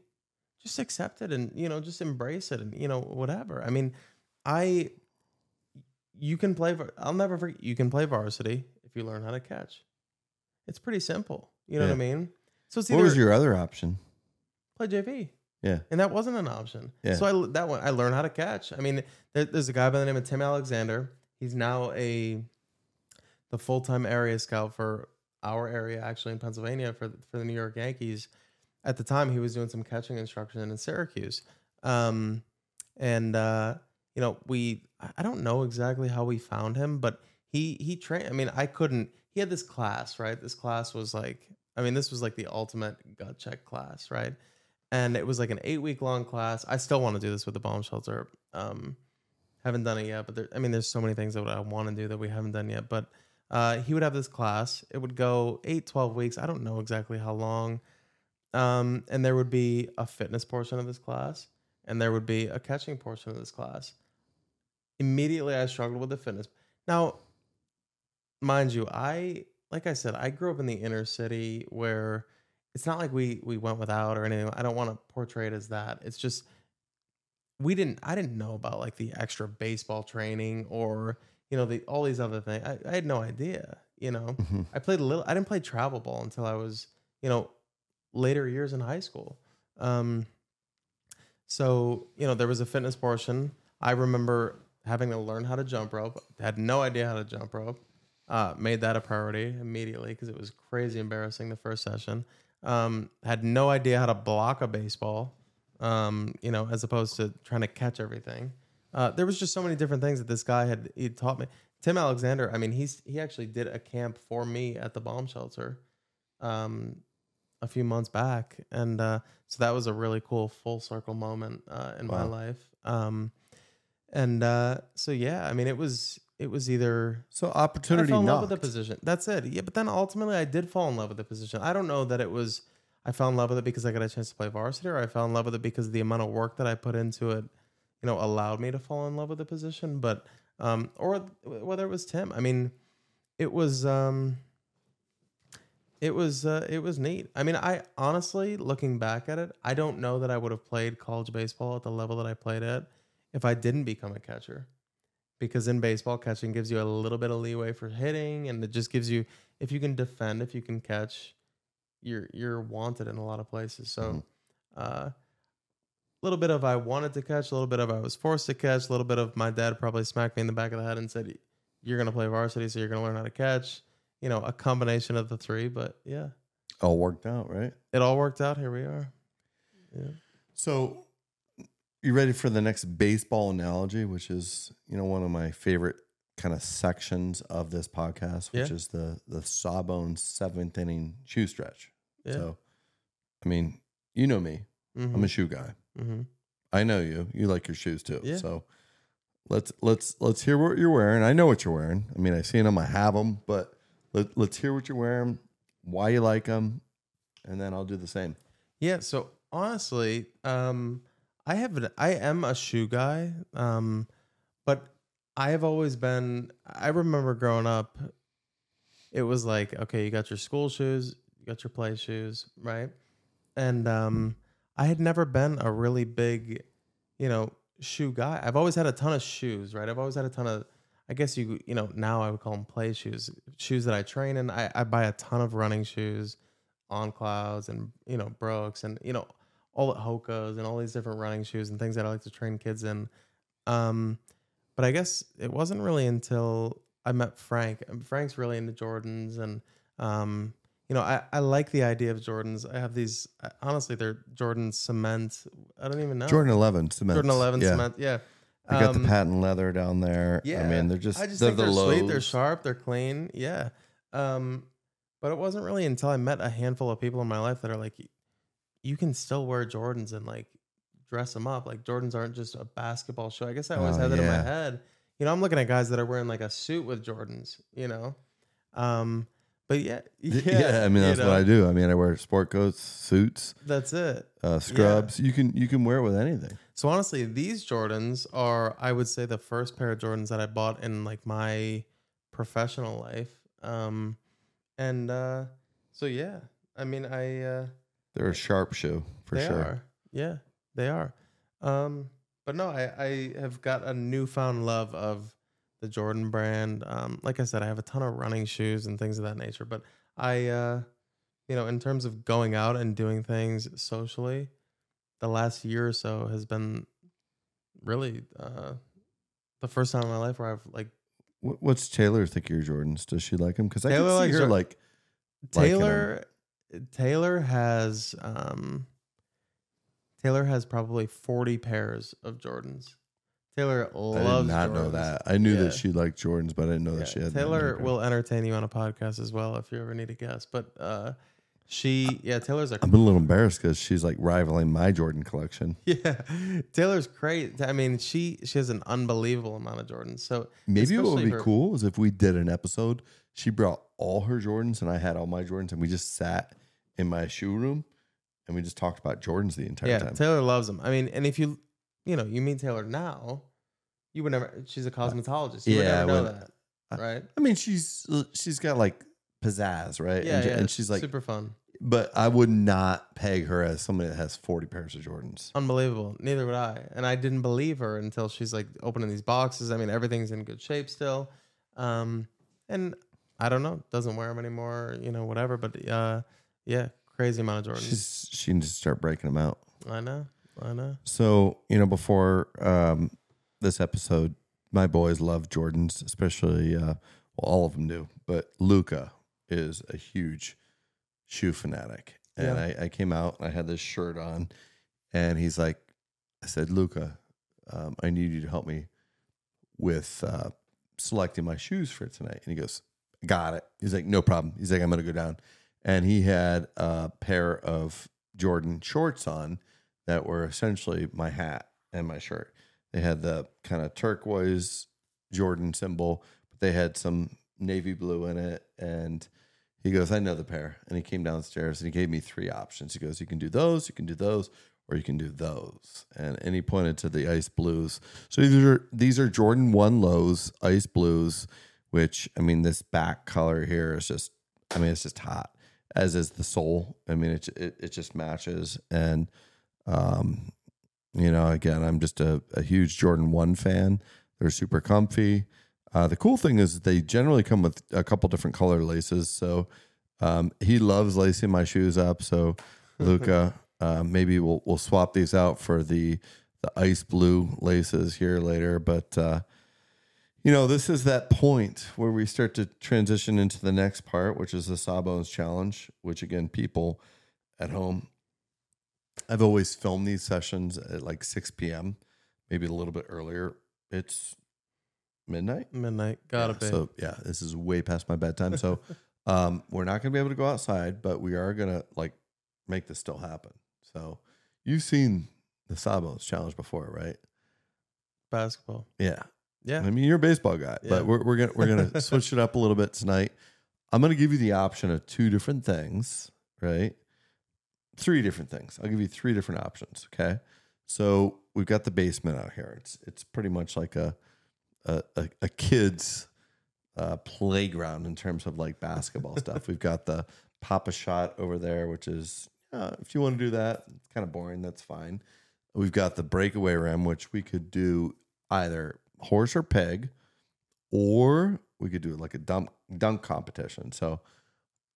just accept it and you know, just embrace it and you know, whatever. I mean, I, you can play. var- I'll never forget. You can play varsity if you learn how to catch. It's pretty simple. You know what I mean? So it's What either was your other option? play JV, Yeah. and that wasn't an option. Yeah. So I that one I learned how to catch. I mean, there, there's a guy by the name of Tim Alexander. He's now a the full time area scout for our area, actually in Pennsylvania for for the New York Yankees. At the time, he was doing some catching instruction in Syracuse, um, and uh, you know we I- don't know exactly how we found him, but he he trained. I mean, I couldn't. He had this class, right? This class was like, I mean, this was like the ultimate gut check class, right? And it was like an eight week long class. I still want to do this with the bomb shelter. Um, haven't done it yet, but there, I mean, there's so many things that I want to do that we haven't done yet. But uh, he would have this class. It would go eight, 12 weeks. I don't know exactly how long. Um, and there would be a fitness portion of this class, and there would be a catching portion of this class. Immediately, I struggled with the fitness. Now, mind you, I like I said, I grew up in the inner city where it's not like we we went without or anything. I don't want to portray it as that. It's just we didn't I didn't know about like the extra baseball training or you know the all these other things. I, I had no idea. You know, Mhm. I played a little. I didn't play travel ball until I was you know later years in high school. Um, so you know there was a fitness portion. I remember having to learn how to jump rope. Had no idea how to jump rope. Uh, made that a priority immediately because it was crazy embarrassing the first session. Um, had no idea how to block a baseball. Um, you know, as opposed to trying to catch everything. Uh, there was just so many different things that this guy had he taught me. Tim Alexander, I mean, he's he actually did a camp for me at the bomb shelter, um, a few months back, and uh, so that was a really cool full circle moment uh, in my Wow. life. And uh, so yeah, I mean, it was it was either So opportunity. I fell in love with the position. That's it. Yeah, but then ultimately I did fall in love with the position. I don't know that it was I fell in love with it because I got a chance to play varsity, or I fell in love with it because the amount of work that I put into it, you know, allowed me to fall in love with the position. But um, or whether it was Tim. I mean, it was um, it was uh, it was neat. I mean, I honestly looking back at it, I don't know that I would have played college baseball at the level that I played at if I didn't become a catcher because in baseball catching gives you a little bit of leeway for hitting and it just gives you if you can defend if you can catch you're you're wanted in a lot of places. So Mhm. uh a little bit of i wanted to catch a little bit of i was forced to catch a little bit of my dad probably smacked me in the back of the head and said you're going to play varsity so you're going to learn how to catch. You know a combination of the three but yeah. All worked out, right? it all worked out. Here we are. Yeah. So, you ready for the next baseball analogy, which is you know one of my favorite kind of sections of this podcast, which Yeah. is the the Sawbones seventh inning shoe stretch. yeah So, I mean, you know me, I'm a shoe guy. mm-hmm. I know you. You like your shoes too. Yeah. So let's let's let's hear what you're wearing. I know what you're wearing. I mean, I've seen them. I have them. But let, let's hear what you're wearing, why you like them, and then I'll do the same. Yeah, so honestly, um I have an, I am a shoe guy. Um but I have always been I remember growing up it was like okay, you got your school shoes, you got your play shoes, right? And um I had never been a really big, you know, shoe guy. I've always had a ton of shoes, right? I've always had a ton of I guess you you know, now I would call them play shoes, shoes that I train in. I, I buy a ton of running shoes on clouds and you know brooks and you know all the hokas and all these different running shoes and things that i like to train kids in um but i guess it wasn't really until i met frank frank's really into jordans and um you know i, I like the idea of jordans i have these honestly they're jordan cement i don't even know Jordan 11 cement. jordan 11 yeah. cement yeah I got Um, the patent leather down there. yeah, I mean, they're just, I just they're think the they're lows. sweet. They're sharp. They're clean. Yeah. Um, but it wasn't really until I met a handful of people in my life that are like, you can still wear Jordans and like dress them up. Like Jordans aren't just a basketball shoe. I guess I always Oh, had that in my head. You know, I'm looking at guys that are wearing like a suit with Jordans. You know, um, but yeah, *laughs* Yeah, yeah, I mean that's what I do. I mean I wear sport coats, suits, That's it. uh, scrubs. You can you can wear it with anything. So honestly, these Jordans are, I would say, the first pair of Jordans that I bought in like my professional life. Um, and uh, so yeah, I mean, I uh, They're a sharp shoe for they sure. are, yeah, they are. Um, but no, I I have got a newfound love of the Jordan brand. Um, like I said, I have a ton of running shoes and things of that nature. But I, uh, you know, in terms of going out and doing things socially, the last year or so has been really uh, the first time in my life where I've like what's Taylor think of your Jordans? Does she like them? Because I Taylor can see her like. Taylor. Taylor has um, Taylor has probably forty pairs of Jordans. Taylor loves. I did not know that. I knew Yeah. that she liked Jordans, but I didn't know Yeah, that she had. Taylor will entertain you on a podcast as well if you ever need a guest. But uh, she, yeah, Taylor's a I'm a little embarrassed because she's like rivaling my Jordan collection. *laughs* yeah, Taylor's great. I mean, she she has an unbelievable amount of Jordans. So Maybe what would be her- cool is if we did an episode. She brought all her Jordans and I had all my Jordans, and we just sat in my shoe room and we just talked about Jordans the entire yeah, time. Taylor loves them. I mean, and if you you know you meet Taylor now, you would never. She's a cosmetologist. You Yeah, would never know when- that, right? I mean, she's she's got like pizzazz, right? Yeah, and, yeah. and she's like, super fun, but I would not peg her as somebody that has 40 pairs of Jordans. unbelievable. Neither would I, and I didn't believe her until she's like opening these boxes. I mean, everything's in good shape still, um, and I don't know, doesn't wear them anymore, you know, whatever. But uh, yeah, crazy amount of Jordans. She's she needs to start breaking them out. I know, I know. So, you know, before um, this episode, my boys love Jordans, especially, uh, well, all of them do, but Luca is a huge shoe fanatic. And Yeah. I, I came out and I had this shirt on, and he's like, I said, Luca, um, I need you to help me with uh, selecting my shoes for tonight. And he goes, Got it. He's like, No problem. He's like, I'm to go down. And he had a pair of Jordan shorts on that were essentially my hat and my shirt. They had the kind of turquoise Jordan symbol, but they had some navy blue in it. And he goes, I know the pair. And he came downstairs and he gave me three options. He goes, You can do those, you can do those, or you can do those. And and he pointed to the ice blues. So these are these are Jordan one lows, ice blues, which I mean, this back color here is just I mean, it's just hot. As is the sole. I mean, it it, it just matches. And um, you know, again, I'm just a, a huge Jordan 1 fan. They're super comfy. Uh, the cool thing is they generally come with a couple different color laces. So um, he loves lacing my shoes up. So *laughs* Luca, uh, maybe we'll we'll swap these out for the the ice blue laces here later. But uh, you know, this is that point where we start to transition into the next part, which is the Sawbones Challenge. Which again, people at home I've always filmed these sessions at like 6 p.m., maybe a little bit earlier. It's midnight. Midnight, gotta Yeah, be. So yeah, this is way past my bedtime. So *laughs* um, we're not going to be able to go outside, but we are going to like make this still happen. So you've seen the Sawbones challenge before, right? Basketball, Yeah. Yeah. I mean, you're a baseball guy, Yeah. but we're, we're gonna we're gonna *laughs* switch it up a little bit tonight. I'm gonna give you the option of two different things, right? Three different things. I'll give you three different options. Okay. So we've got the basement out here. It's it's pretty much like a a, a, a kid's uh, playground in terms of like basketball *laughs* stuff. We've got the Pop-A-Shot over there, which is uh, if you want to do that, it's kind of boring. That's fine. We've got the breakaway rim, which we could do either horse or peg, or we could do like a dunk dunk competition. So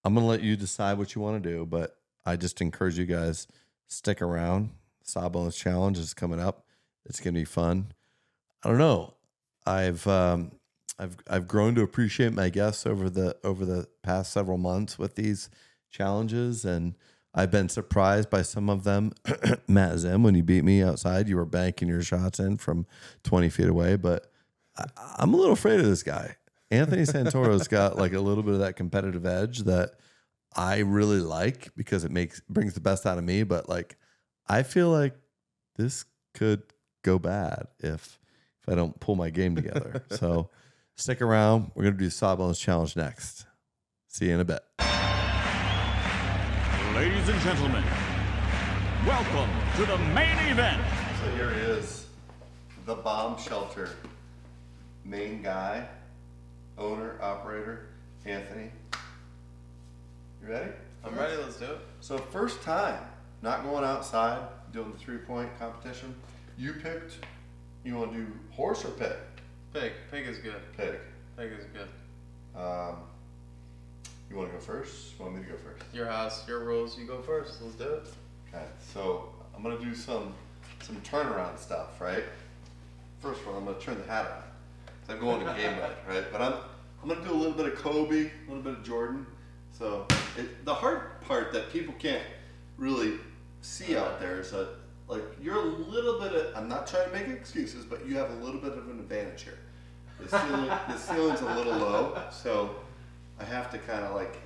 I'm gonna let you decide what you want to do, but I just encourage you guys stick around. Sawbones Challenge is coming up. It's gonna be fun. I don't know. I've um, I've I've grown to appreciate my guests over the over the past several months with these challenges, and I've been surprised by some of them. *clears throat* Matt Zim, when you beat me outside, you were banking your shots in from 20 feet away, but I, I'm a little afraid of this guy. Anthony Santoro's *laughs* got like a little bit of that competitive edge that I really like because it makes brings the best out of me. But like, I feel like this could go bad if if I don't pull my game together. *laughs* so stick around. We're gonna do the Sawbones challenge next. See you in a bit. Ladies and gentlemen, welcome to the main event. So here he is, the bomb shelter main guy, owner, operator, Anthony. You ready? I'm ready. Let's do it. So first time, not going outside, doing the three point competition. You picked. You want to do horse or pig? Pig. Pig is good. Pig. Pig is good. Um, you want to go first? You want me to go first? Your house, your rules. You go first. Let's do it. Okay. So I'm gonna do some some turnaround stuff, right? First one, I'm gonna turn the hat on. I'm going to *laughs* game mode, right? But I'm I'm gonna do a little bit of Kobe, a little bit of Jordan. So it, the hard part that people can't really see out there is that like you're a little bit of I'm not trying to make excuses, but you have a little bit of an advantage here. The ceiling the ceiling's a little low, so I have to kind of like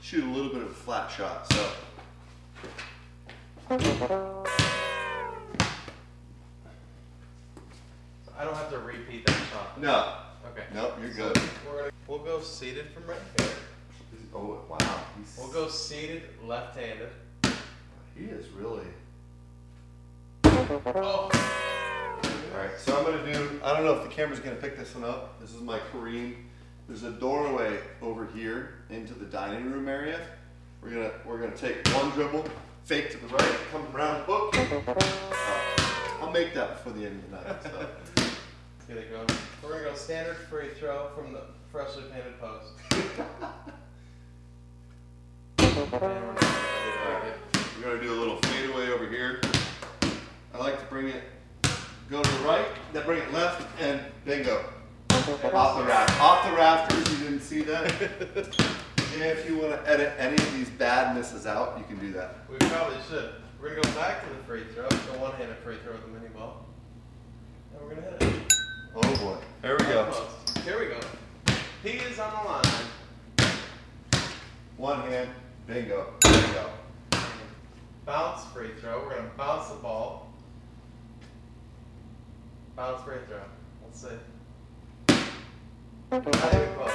shoot a little bit of a flat shot. So I don't have to repeat that shot. no, Okay. nope, you're good. We're gonna, we'll go seated from right here. Oh wow, he's, We'll go seated, left-handed. he is really. Oh. All right, so I'm gonna do. I don't know if the camera's gonna pick this one up. This is my Kareem. There's a doorway over here into the dining room area. We're gonna we're gonna take one dribble, fake to the right, come around hook. Uh, I'll make that before the end of the night. So. *laughs* Here they go. We're gonna go standard free throw from the freshly painted post. *laughs* And we're gonna do. We're gonna do a little fadeaway over here. I like to bring it, go to the right, then bring it left, and bingo. Off the raft, off the rafters. You didn't see that. *laughs* if you want to edit any of these bad misses out, you can do that. We probably should. We're gonna go back to the free throw, the one-handed free throw with the mini ball. And we're gonna hit it. Oh boy. There we go. Post. Here we go. He is on the line. One hand, bingo. Bingo. Bounce free throw. We're gonna bounce the ball. Bounce free throw. Let's see. Not even close.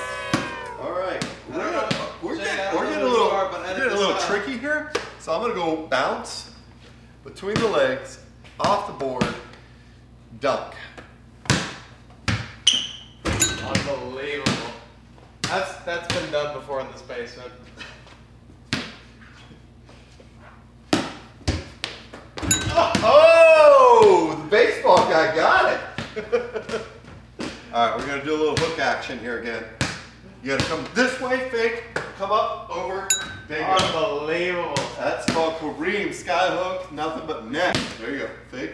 All right. We're, gonna, we're getting, we're getting a little, are, we're getting a little tricky here. So I'm gonna go bounce between the legs, off the board, dunk. Unbelievable. That's that's been done before in this basement. Oh, the baseball guy got it. *laughs* All right, we're gonna do a little hook action here again. You gotta come this way, fake, come up, over, bingo. Unbelievable. That's called Kareem Skyhook, nothing but net. There you go, fake.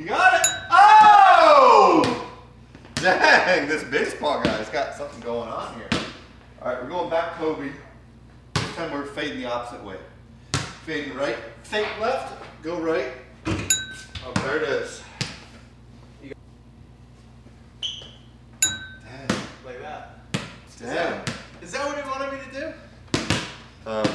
You got it. Oh! Dang, this baseball guy's got something going on here. All right, we're going back Kobe. This time we're fading the opposite way. Fading right, fake left, go right. Oh, there it is. Dang, Like that. Dang. Is that what he wanted me to do? Um,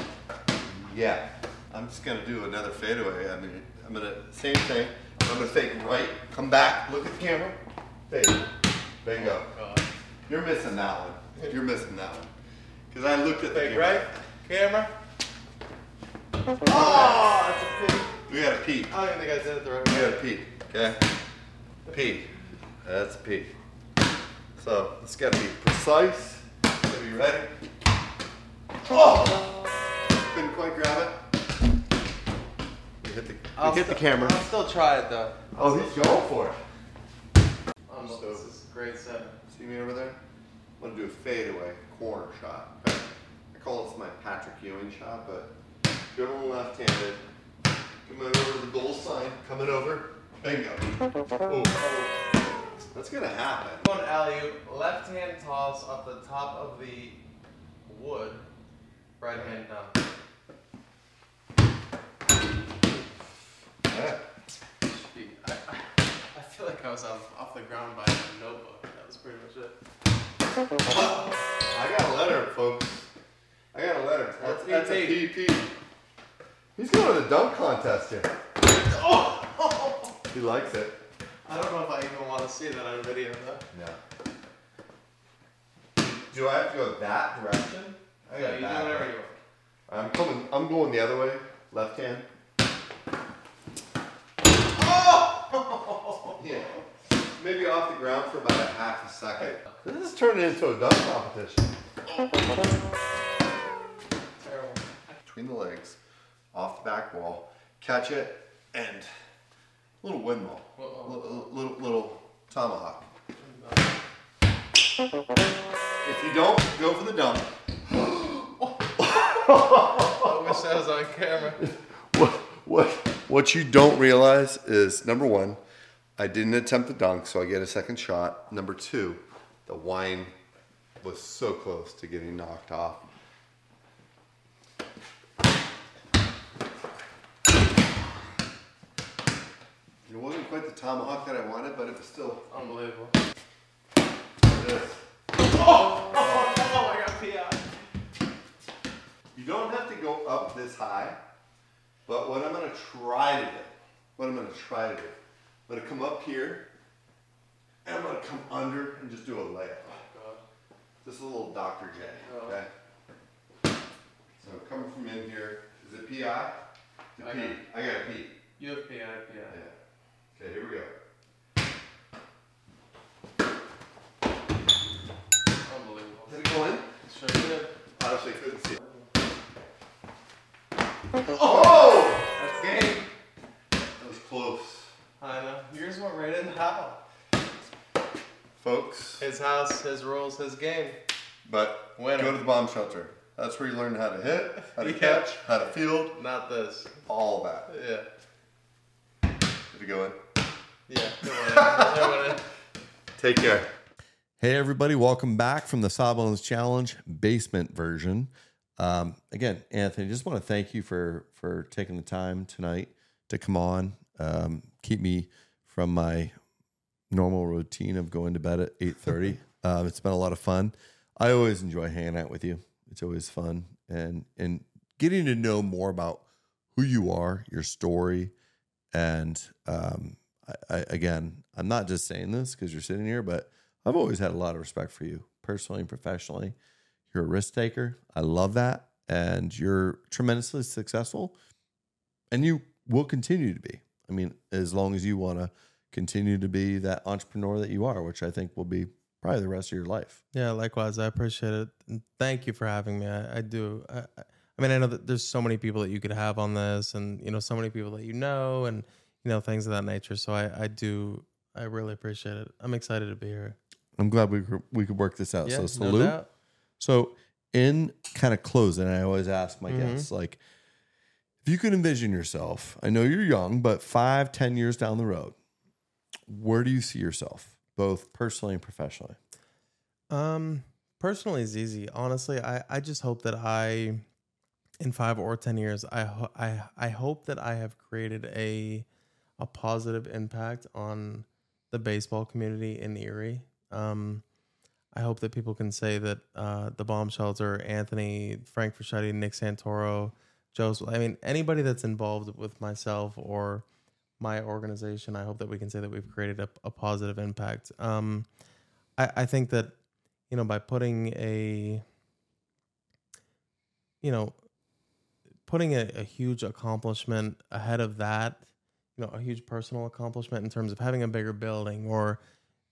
yeah, I'm just gonna do another fadeaway. I mean, I'm gonna same thing. I'm gonna fake right, come back, look at the camera, fade, bingo. God. You're missing that one. You're missing that one. Cause I looked at the camera. right. Camera. Oh, that's a pig. We gotta peek. I don't even think I did it the right way. We gotta peek. Okay. Peek. That's a peek. So it's gotta be precise. Be ready. Oh! Couldn't quite grab it. We hit the. I'll We hit the camera. I'll still try it though. Oh, he's going for it. Um, this is grade seven. See me over there? I'm gonna do a fadeaway corner shot. I call this my Patrick Ewing shot, but dribbling left-handed, coming over to the goal sign, coming over, bingo. Ooh. That's gonna happen. Going alley left hand toss off the top of the wood, right hand down. Yeah. I, I, feel like I was off, off the ground by a notebook. That was pretty much it. I got a letter, folks. I got a letter. That's, that's a PP. PP. He's going to the dunk contest here. Oh! He likes it. I don't know if I even want to see that on video though. Yeah. Do I have to go that direction? I got that way. want. I'm coming. I'm going the other way. Left hand. Oh! *laughs* yeah. Maybe off the ground for about a half a second. This is turning into a dunk competition. Terrible. Between the legs, off the back wall, catch it, and little windmill, little, little, little tomahawk. If you don't, go for the dunk. I wish that was on camera. What, what, what you don't realize is number one, I didn't attempt the dunk, so I get a second shot. Number two, the wine was so close to getting knocked off. It wasn't quite the tomahawk that I wanted, but it was still Unbelievable. this. Oh, oh, oh, I got PI. You don't have to go up this high, but what I'm gonna try to do, what I'm gonna try to do, I'm gonna come up here, and I'm gonna come under and just do a layup. Oh, just a little Dr. J, Oh. okay? So coming from in here, is it PI? To I P. got- I got a P. You have PI, PI. Yeah. Okay, here we go. Unbelievable. Did it go in? Sure did. Honestly, couldn't see it. Oh! That's game. That was close. I know. Yours went right in how? Folks, His house, his rules, his game. But Winner. go to the bomb shelter. That's where you learn how to hit, how to *laughs* Yeah. catch, how to field, Not this. all that. Yeah. Did it go in? Yeah. It went in. It went in. Take care. Hey, everybody, welcome back from the Sawbones Challenge basement version. Um, again, Anthony, just want to thank you for for taking the time tonight to come on, um, keep me from my normal routine of going to bed at eight thirty. *laughs* um, it's been a lot of fun. I always enjoy hanging out with you. It's always fun and and getting to know more about who you are, your story, and um, I, I, again, I'm not just saying this because you're sitting here, but I've always had a lot of respect for you personally and professionally. You're a risk taker. I love that. And you're tremendously successful. And you will continue to be. I mean, as long as you want to continue to be that entrepreneur that you are, which I think will be probably the rest of your life. Yeah, likewise. I appreciate it. And thank you for having me. I, I do. I, I- mean, I know that there's so many people that you could have on this, and you know, so many people that you know, and you know, things of that nature. So I, I do. I really appreciate it. I'm excited to be here. I'm glad we could, we could work this out. Yeah, so no salute. doubt. So, in kind of closing, I always ask my Mhm. guests, like, if you could envision yourself, I know you're young, but five, ten years down the road, where do you see yourself, both personally and professionally? Um, personally, is easy. Honestly, I, I just hope that I, in five or ten years, I ho- I I hope that I have created a a positive impact on the baseball community in Erie. Um, I hope that people can say that uh, the bomb shelter, Anthony, Frank Fraschetti, Nick Santoro, Joe's. I mean, anybody that's involved with myself or my organization, I hope that we can say that we've created a, a positive impact. Um, I, I think that you know by putting a you know putting a, a huge accomplishment ahead of that you know a huge personal accomplishment in terms of having a bigger building or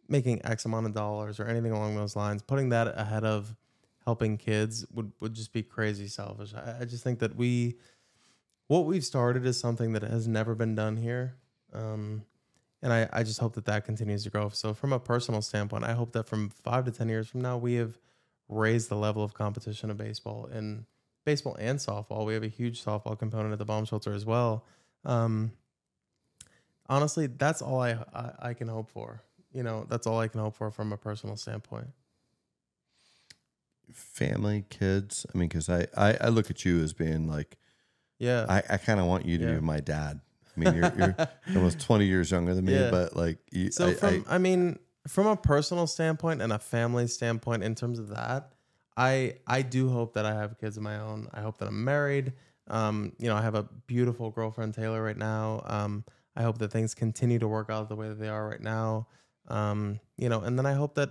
making x amount of dollars or anything along those lines putting that ahead of helping kids would would just be crazy selfish i, I just think that we what we've started is something that has never been done here um, and I, I just hope that that continues to grow. So from a personal standpoint, I hope that from five to ten years from now, we have raised the level of competition of baseball in baseball and softball. We have a huge softball component at the bomb shelter as well. Um, honestly, that's all I, I I can hope for. You know, that's all I can hope for from a personal standpoint. Family, kids. I mean, because I, I, I look at you as being like, Yeah, I, I kind of want you to Yeah. be my dad. I mean, you're, you're *laughs* almost 20 years younger than me, Yeah. but like, you, So I, from I, I, mean, from a personal standpoint and a family standpoint, in terms of that, I I do hope that I have kids of my own. I hope that I'm married. Um, you know, I have a beautiful girlfriend Taylor right now. Um, I hope that things continue to work out the way that they are right now. Um, you know, and then I hope that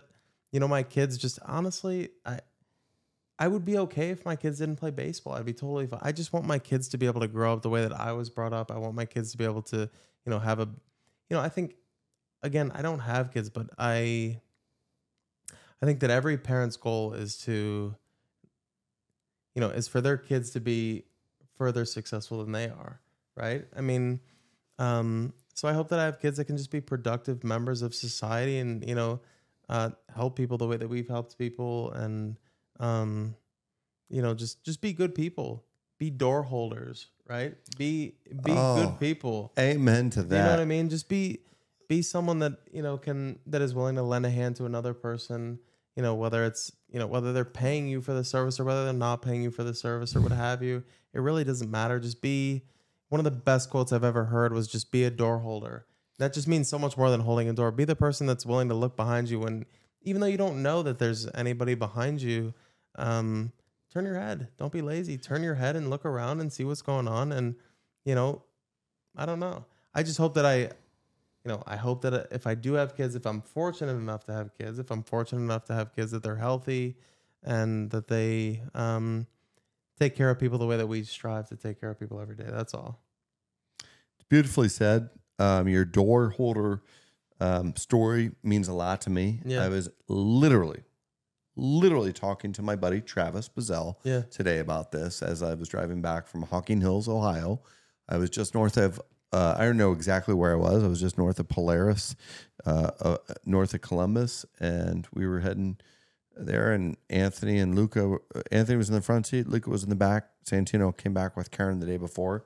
you know my kids just honestly, I I would be okay if my kids didn't play baseball. I'd be totally fine. I just want my kids to be able to grow up the way that I was brought up. I want my kids to be able to, you know, have a, you know, I think, again, I don't have kids, but I, I think that every parent's goal is to, you know, is for their kids to be further successful than they are, right? I mean, um, so I hope that I have kids that can just be productive members of society and, you know, uh, help people the way that we've helped people and, um, you know, just just be good people, be door holders, right? Be be Oh, good people. Amen to that. You know what I mean? Just be be someone that you know can that is willing to lend a hand to another person. You know, whether it's you know whether they're paying you for the service or whether they're not paying you for the service or what have you. It really doesn't matter. Just be one of the best quotes I've ever heard was just be a door holder. That just means so much more than holding a door. Be the person that's willing to look behind you when even though you don't know that there's anybody behind you, um, turn your head. Don't be lazy. Turn your head and look around and see what's going on. And you know, I don't know. I just hope that I, you know, I hope that if I do have kids, if I'm fortunate enough to have kids, if I'm fortunate enough to have kids, that they're healthy and that they um, take care of people the way that we strive to take care of people every day. That's all. Beautifully said. Um, your door holder um, story means a lot to me. Yeah. I was literally, literally talking to my buddy Travis Bazell Yeah. today about this as I was driving back from Hocking Hills, Ohio. I was just north of, uh, I don't know exactly where I was. I was just north of Polaris, uh, uh, north of Columbus, and we were heading there. And Anthony and Luca, Anthony was in the front seat, Luca was in the back. Santino came back with Karen the day before.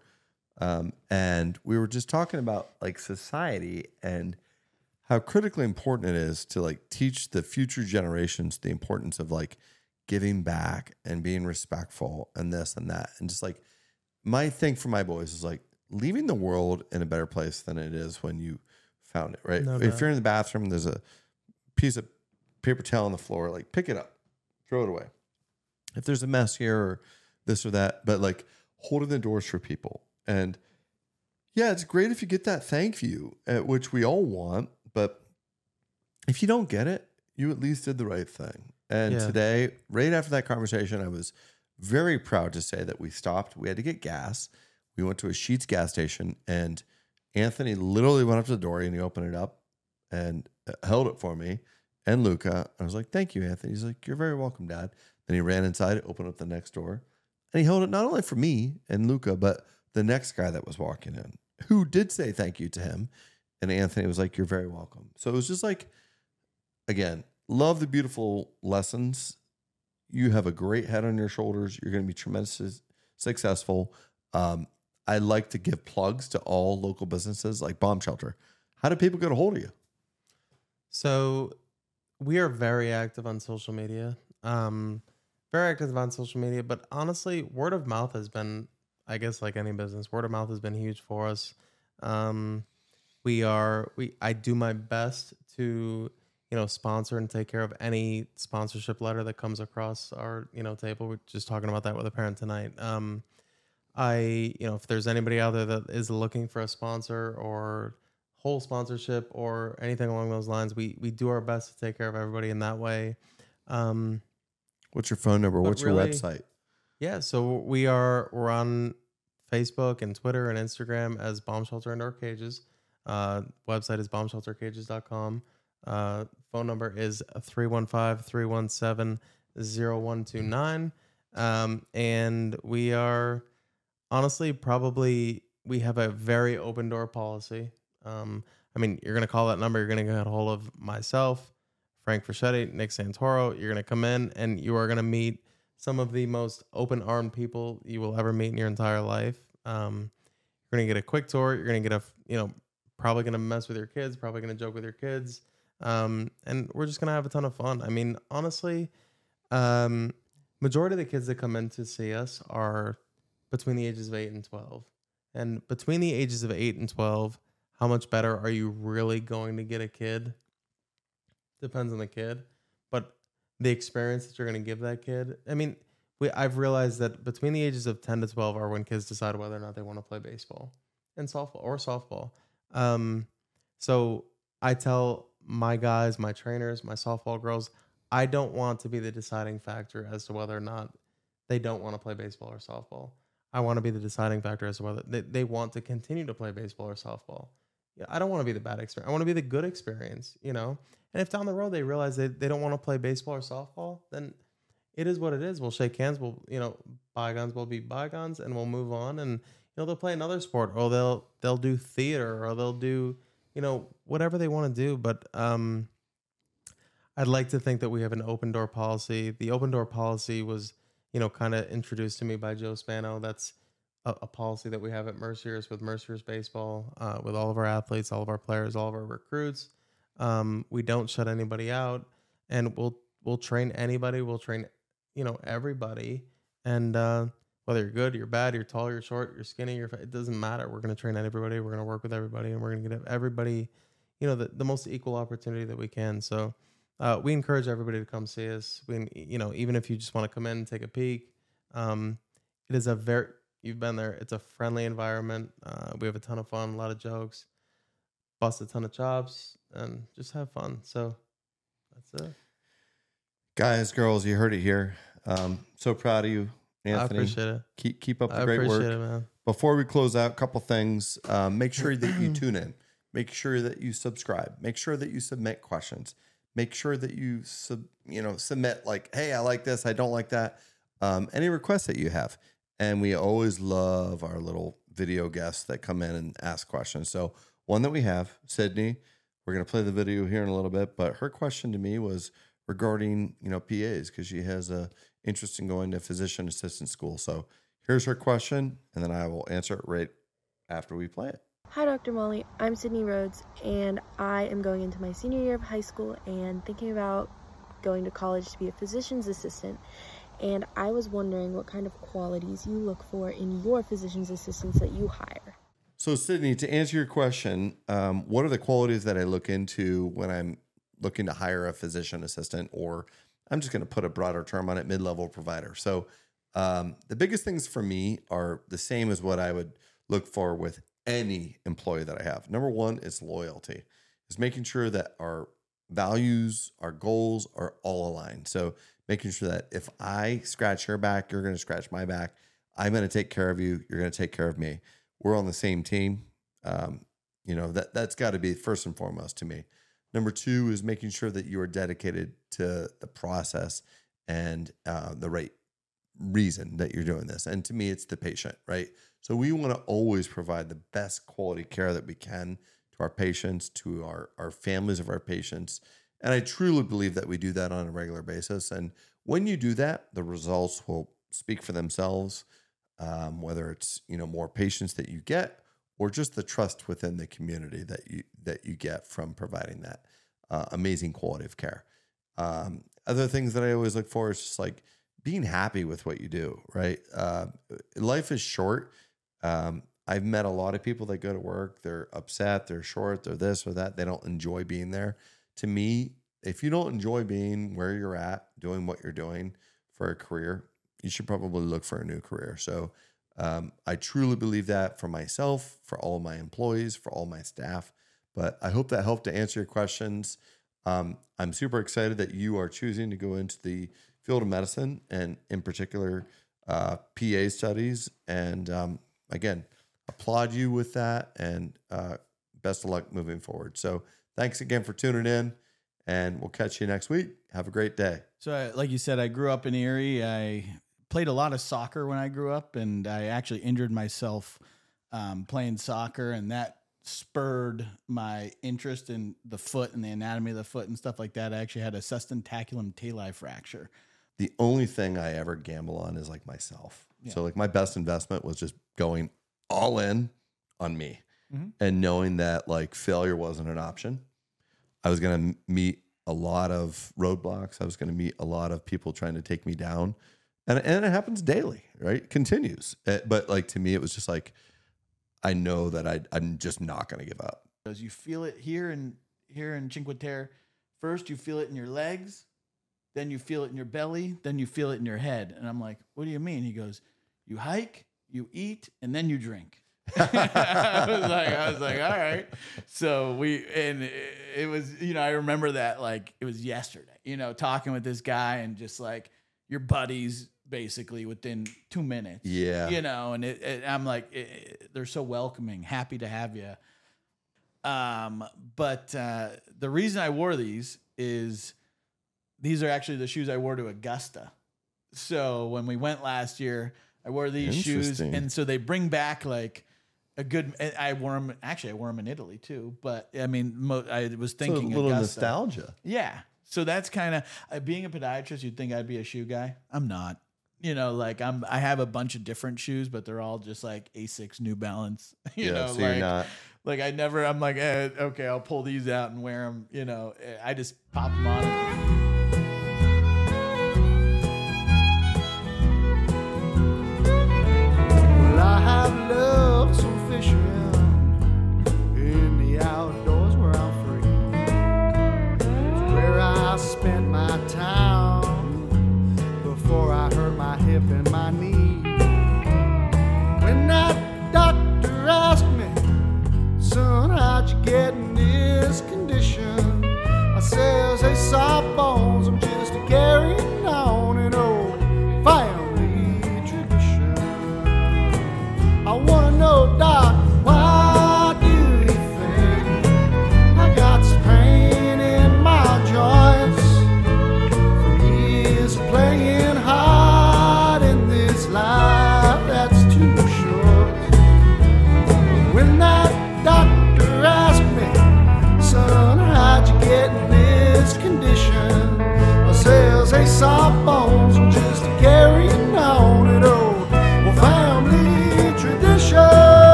Um, and we were just talking about like society and how critically important it is to like teach the future generations the importance of like giving back and being respectful and this and that. And just like my thing for my boys is like leaving the world in a better place than it is when you found it, right? No if you're in the bathroom, there's a piece of paper towel on the floor, like pick it up, throw it away. If there's a mess here or this or that, but like holding the doors for people. And yeah, it's great if you get that thank you, uh, which we all want, but if you don't get it, you at least did the right thing. And Yeah. today, right after that conversation, I was very proud to say that we stopped. We had to get gas. We went to a Sheets gas station, and Anthony literally went up to the door and he opened it up and uh, held it for me and Luca. I was like, "Thank you, Anthony." He's like, "You're very welcome, Dad." Then he ran inside, opened up the next door, and he held it not only for me and Luca, but the next guy that was walking in, who did say thank you to him. And Anthony was like, You're very welcome. So it was just like, again, love the beautiful lessons. You have a great head on your shoulders. You're going to be tremendously successful. Um, I like to give plugs to all local businesses like Bomb Shelter. How do people get a hold of you? So we are very active on social media. Um, very active on social media, but honestly, word of mouth has been, I guess, like any business, word of mouth has been huge for us. Um, we are we I do my best to you know sponsor and take care of any sponsorship letter that comes across our you know table. We're just talking about that with a parent tonight. Um, I you know if there's anybody out there that is looking for a sponsor or whole sponsorship or anything along those lines, we we do our best to take care of everybody in that way. Um, What's your phone number? What's your website? Yeah, so we are we're on Facebook and Twitter and Instagram as Bomb Shelter Indoor Cages. Uh, website is bombsheltercages.com. Uh, phone number is 315-317-0129. Um, and we are honestly probably we have a very open door policy. Um, I mean, you're gonna call that number, you're gonna get a hold of myself, Frank Fraschetti, Nick Santoro. You're gonna come in and you are gonna meet some of the most open armed people you will ever meet in your entire life. Um, you're gonna get a quick tour. You're gonna get a you know probably gonna mess with your kids, probably gonna joke with your kids, um, and we're just gonna have a ton of fun. I mean, honestly, um, majority of the kids that come in to see us are between the ages of eight and twelve, and between the ages of eight and twelve, how much better are you really going to get a kid? Depends on the kid, the experience that you're going to give that kid. I mean, we I've realized that between the ages of 10 to 12 are when kids decide whether or not they want to play baseball and softball or softball. Um, so I tell my guys, my trainers, my softball girls, I don't want to be the deciding factor as to whether or not they don't want to play baseball or softball. I want to be the deciding factor as to whether they, they want to continue to play baseball or softball. I don't want to be the bad experience. I want to be the good experience, you know? And if down the road they realize they, they don't want to play baseball or softball, then it is what it is. We'll shake hands. We'll, you know, bygones will be bygones and we'll move on. And, you know, they'll play another sport or they'll, they'll do theater or they'll do, you know, whatever they want to do. But, um, I'd like to think that we have an open door policy. The open door policy was, you know, kind of introduced to me by Joe Spano. That's a, a policy that we have at Mercyhurst with Mercyhurst baseball, uh, with all of our athletes, all of our players, all of our recruits. Um, we don't shut anybody out, and we'll we'll train anybody. We'll train, you know, everybody. And uh, whether you're good, you're bad, you're tall, you're short, you're skinny, you're fat, it doesn't matter. We're to train everybody. We're to work with everybody, and we're to give everybody, you know, the, the most equal opportunity that we can. So uh, we encourage everybody to come see us. We, you know, even if you just want to come in and take a peek, um, it is a very you've been there. It's a friendly environment. Uh, we have a ton of fun, a lot of jokes, bust a ton of chops, and just have fun. So that's it. Guys, girls, you heard it here. Um, so proud of you, Anthony. I appreciate it. Keep keep up the I great appreciate work. it, man. Before we close out, a couple things. Um, make sure that you *clears throat* tune in. Make sure that you subscribe. Make sure that you submit questions. Make sure that you sub, you know submit like, hey, I like this, I don't like that. Um, any requests that you have, and we always love our little video guests that come in and ask questions. So one that we have, Sydney, we're gonna play the video here in a little bit, but her question to me was regarding you know PAs because she has a interest in going to physician assistant school. So here's her question, and then I will answer it right after we play it. Hi, Dr. Molly. I'm Sydney Rhodes, and I am going into my senior year of high school and thinking about going to college to be a physician's assistant. And I was wondering what kind of qualities you look for in your physician's assistants that you hire. So, Sydney, to answer your question, um, what are the qualities that I look into when I'm looking to hire a physician assistant, or I'm just going to put a broader term on it, mid level provider? So, um, the biggest things for me are the same as what I would look for with any employee that I have. Number one is loyalty, is making sure that our values, our goals are all aligned. So, making sure that if I scratch your back, you're going to scratch my back. I'm going to take care of you. You're going to take care of me. We're on the same team. Um, you know that that's got to be first and foremost to me. Number two is making sure that you are dedicated to the process and uh, the right reason that you're doing this. And to me, it's the patient, right? So we want to always provide the best quality care that we can to our patients, to our our families of our patients. And I truly believe that we do that on a regular basis. And when you do that, the results will speak for themselves. Um, whether it's you know more patients that you get, or just the trust within the community that you that you get from providing that uh, amazing quality of care. Um, other things that I always look for is just like being happy with what you do. Right, uh, life is short. Um, I've met a lot of people that go to work, they're upset, they're short, they're this or that, they don't enjoy being there. To me, if you don't enjoy being where you're at, doing what you're doing for a career, you should probably look for a new career. So um, I truly believe that for myself, for all my employees, for all my staff. But I hope that helped to answer your questions. Um, I'm super excited that you are choosing to go into the field of medicine and, in particular, uh, PA studies. And um, again, applaud you with that and uh, best of luck moving forward. So thanks again for tuning in, and we'll catch you next week. Have a great day. So, uh, like you said, I grew up in Erie. I played a lot of soccer when I grew up, and I actually injured myself um, playing soccer, and that spurred my interest in the foot and the anatomy of the foot and stuff like that. I actually had a sustentaculum tali fracture. The only thing I ever gamble on is like myself. So like my best investment was just going all in on me Mhm. and knowing that like failure wasn't an option. I was going to meet a lot of roadblocks. I was going to meet a lot of people trying to take me down. And, and it happens daily, right? It continues. Uh, But like to me, it was just like, I know that I, I'm just not going to give up. Because you feel it here and here in Cinque Terre. First, you feel it in your legs, then you feel it in your belly, then you feel it in your head. And I'm like, what do you mean? He goes, you hike, you eat, and then you drink. I was like, I was like, all right. So we and it, it was, you know, I remember that like it was yesterday, you know, talking with this guy and just like your buddies basically within two minutes. Yeah. You know, and it, it, I'm like, they're so welcoming, happy to have you. Um, but uh, the reason I wore these is these are actually the shoes I wore to Augusta. So when we went last year, I wore these shoes, and so they bring back like a good. I wore them. Actually, I wore them in Italy too. But I mean, mo- I was So a little Augusta. nostalgia. Yeah. So that's kind of uh, being a podiatrist. You'd think I'd be a shoe guy. I'm not. You know, like I'm. I have a bunch of different shoes, but they're all just like Asics, New Balance. *laughs* You yeah, know, so like you're not. like I never. I'm like, eh, okay, I'll pull these out and wear them. You know, eh, I just pop them on. Get in this condition? I says, hey, soft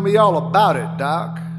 Tell me all about it, Doc.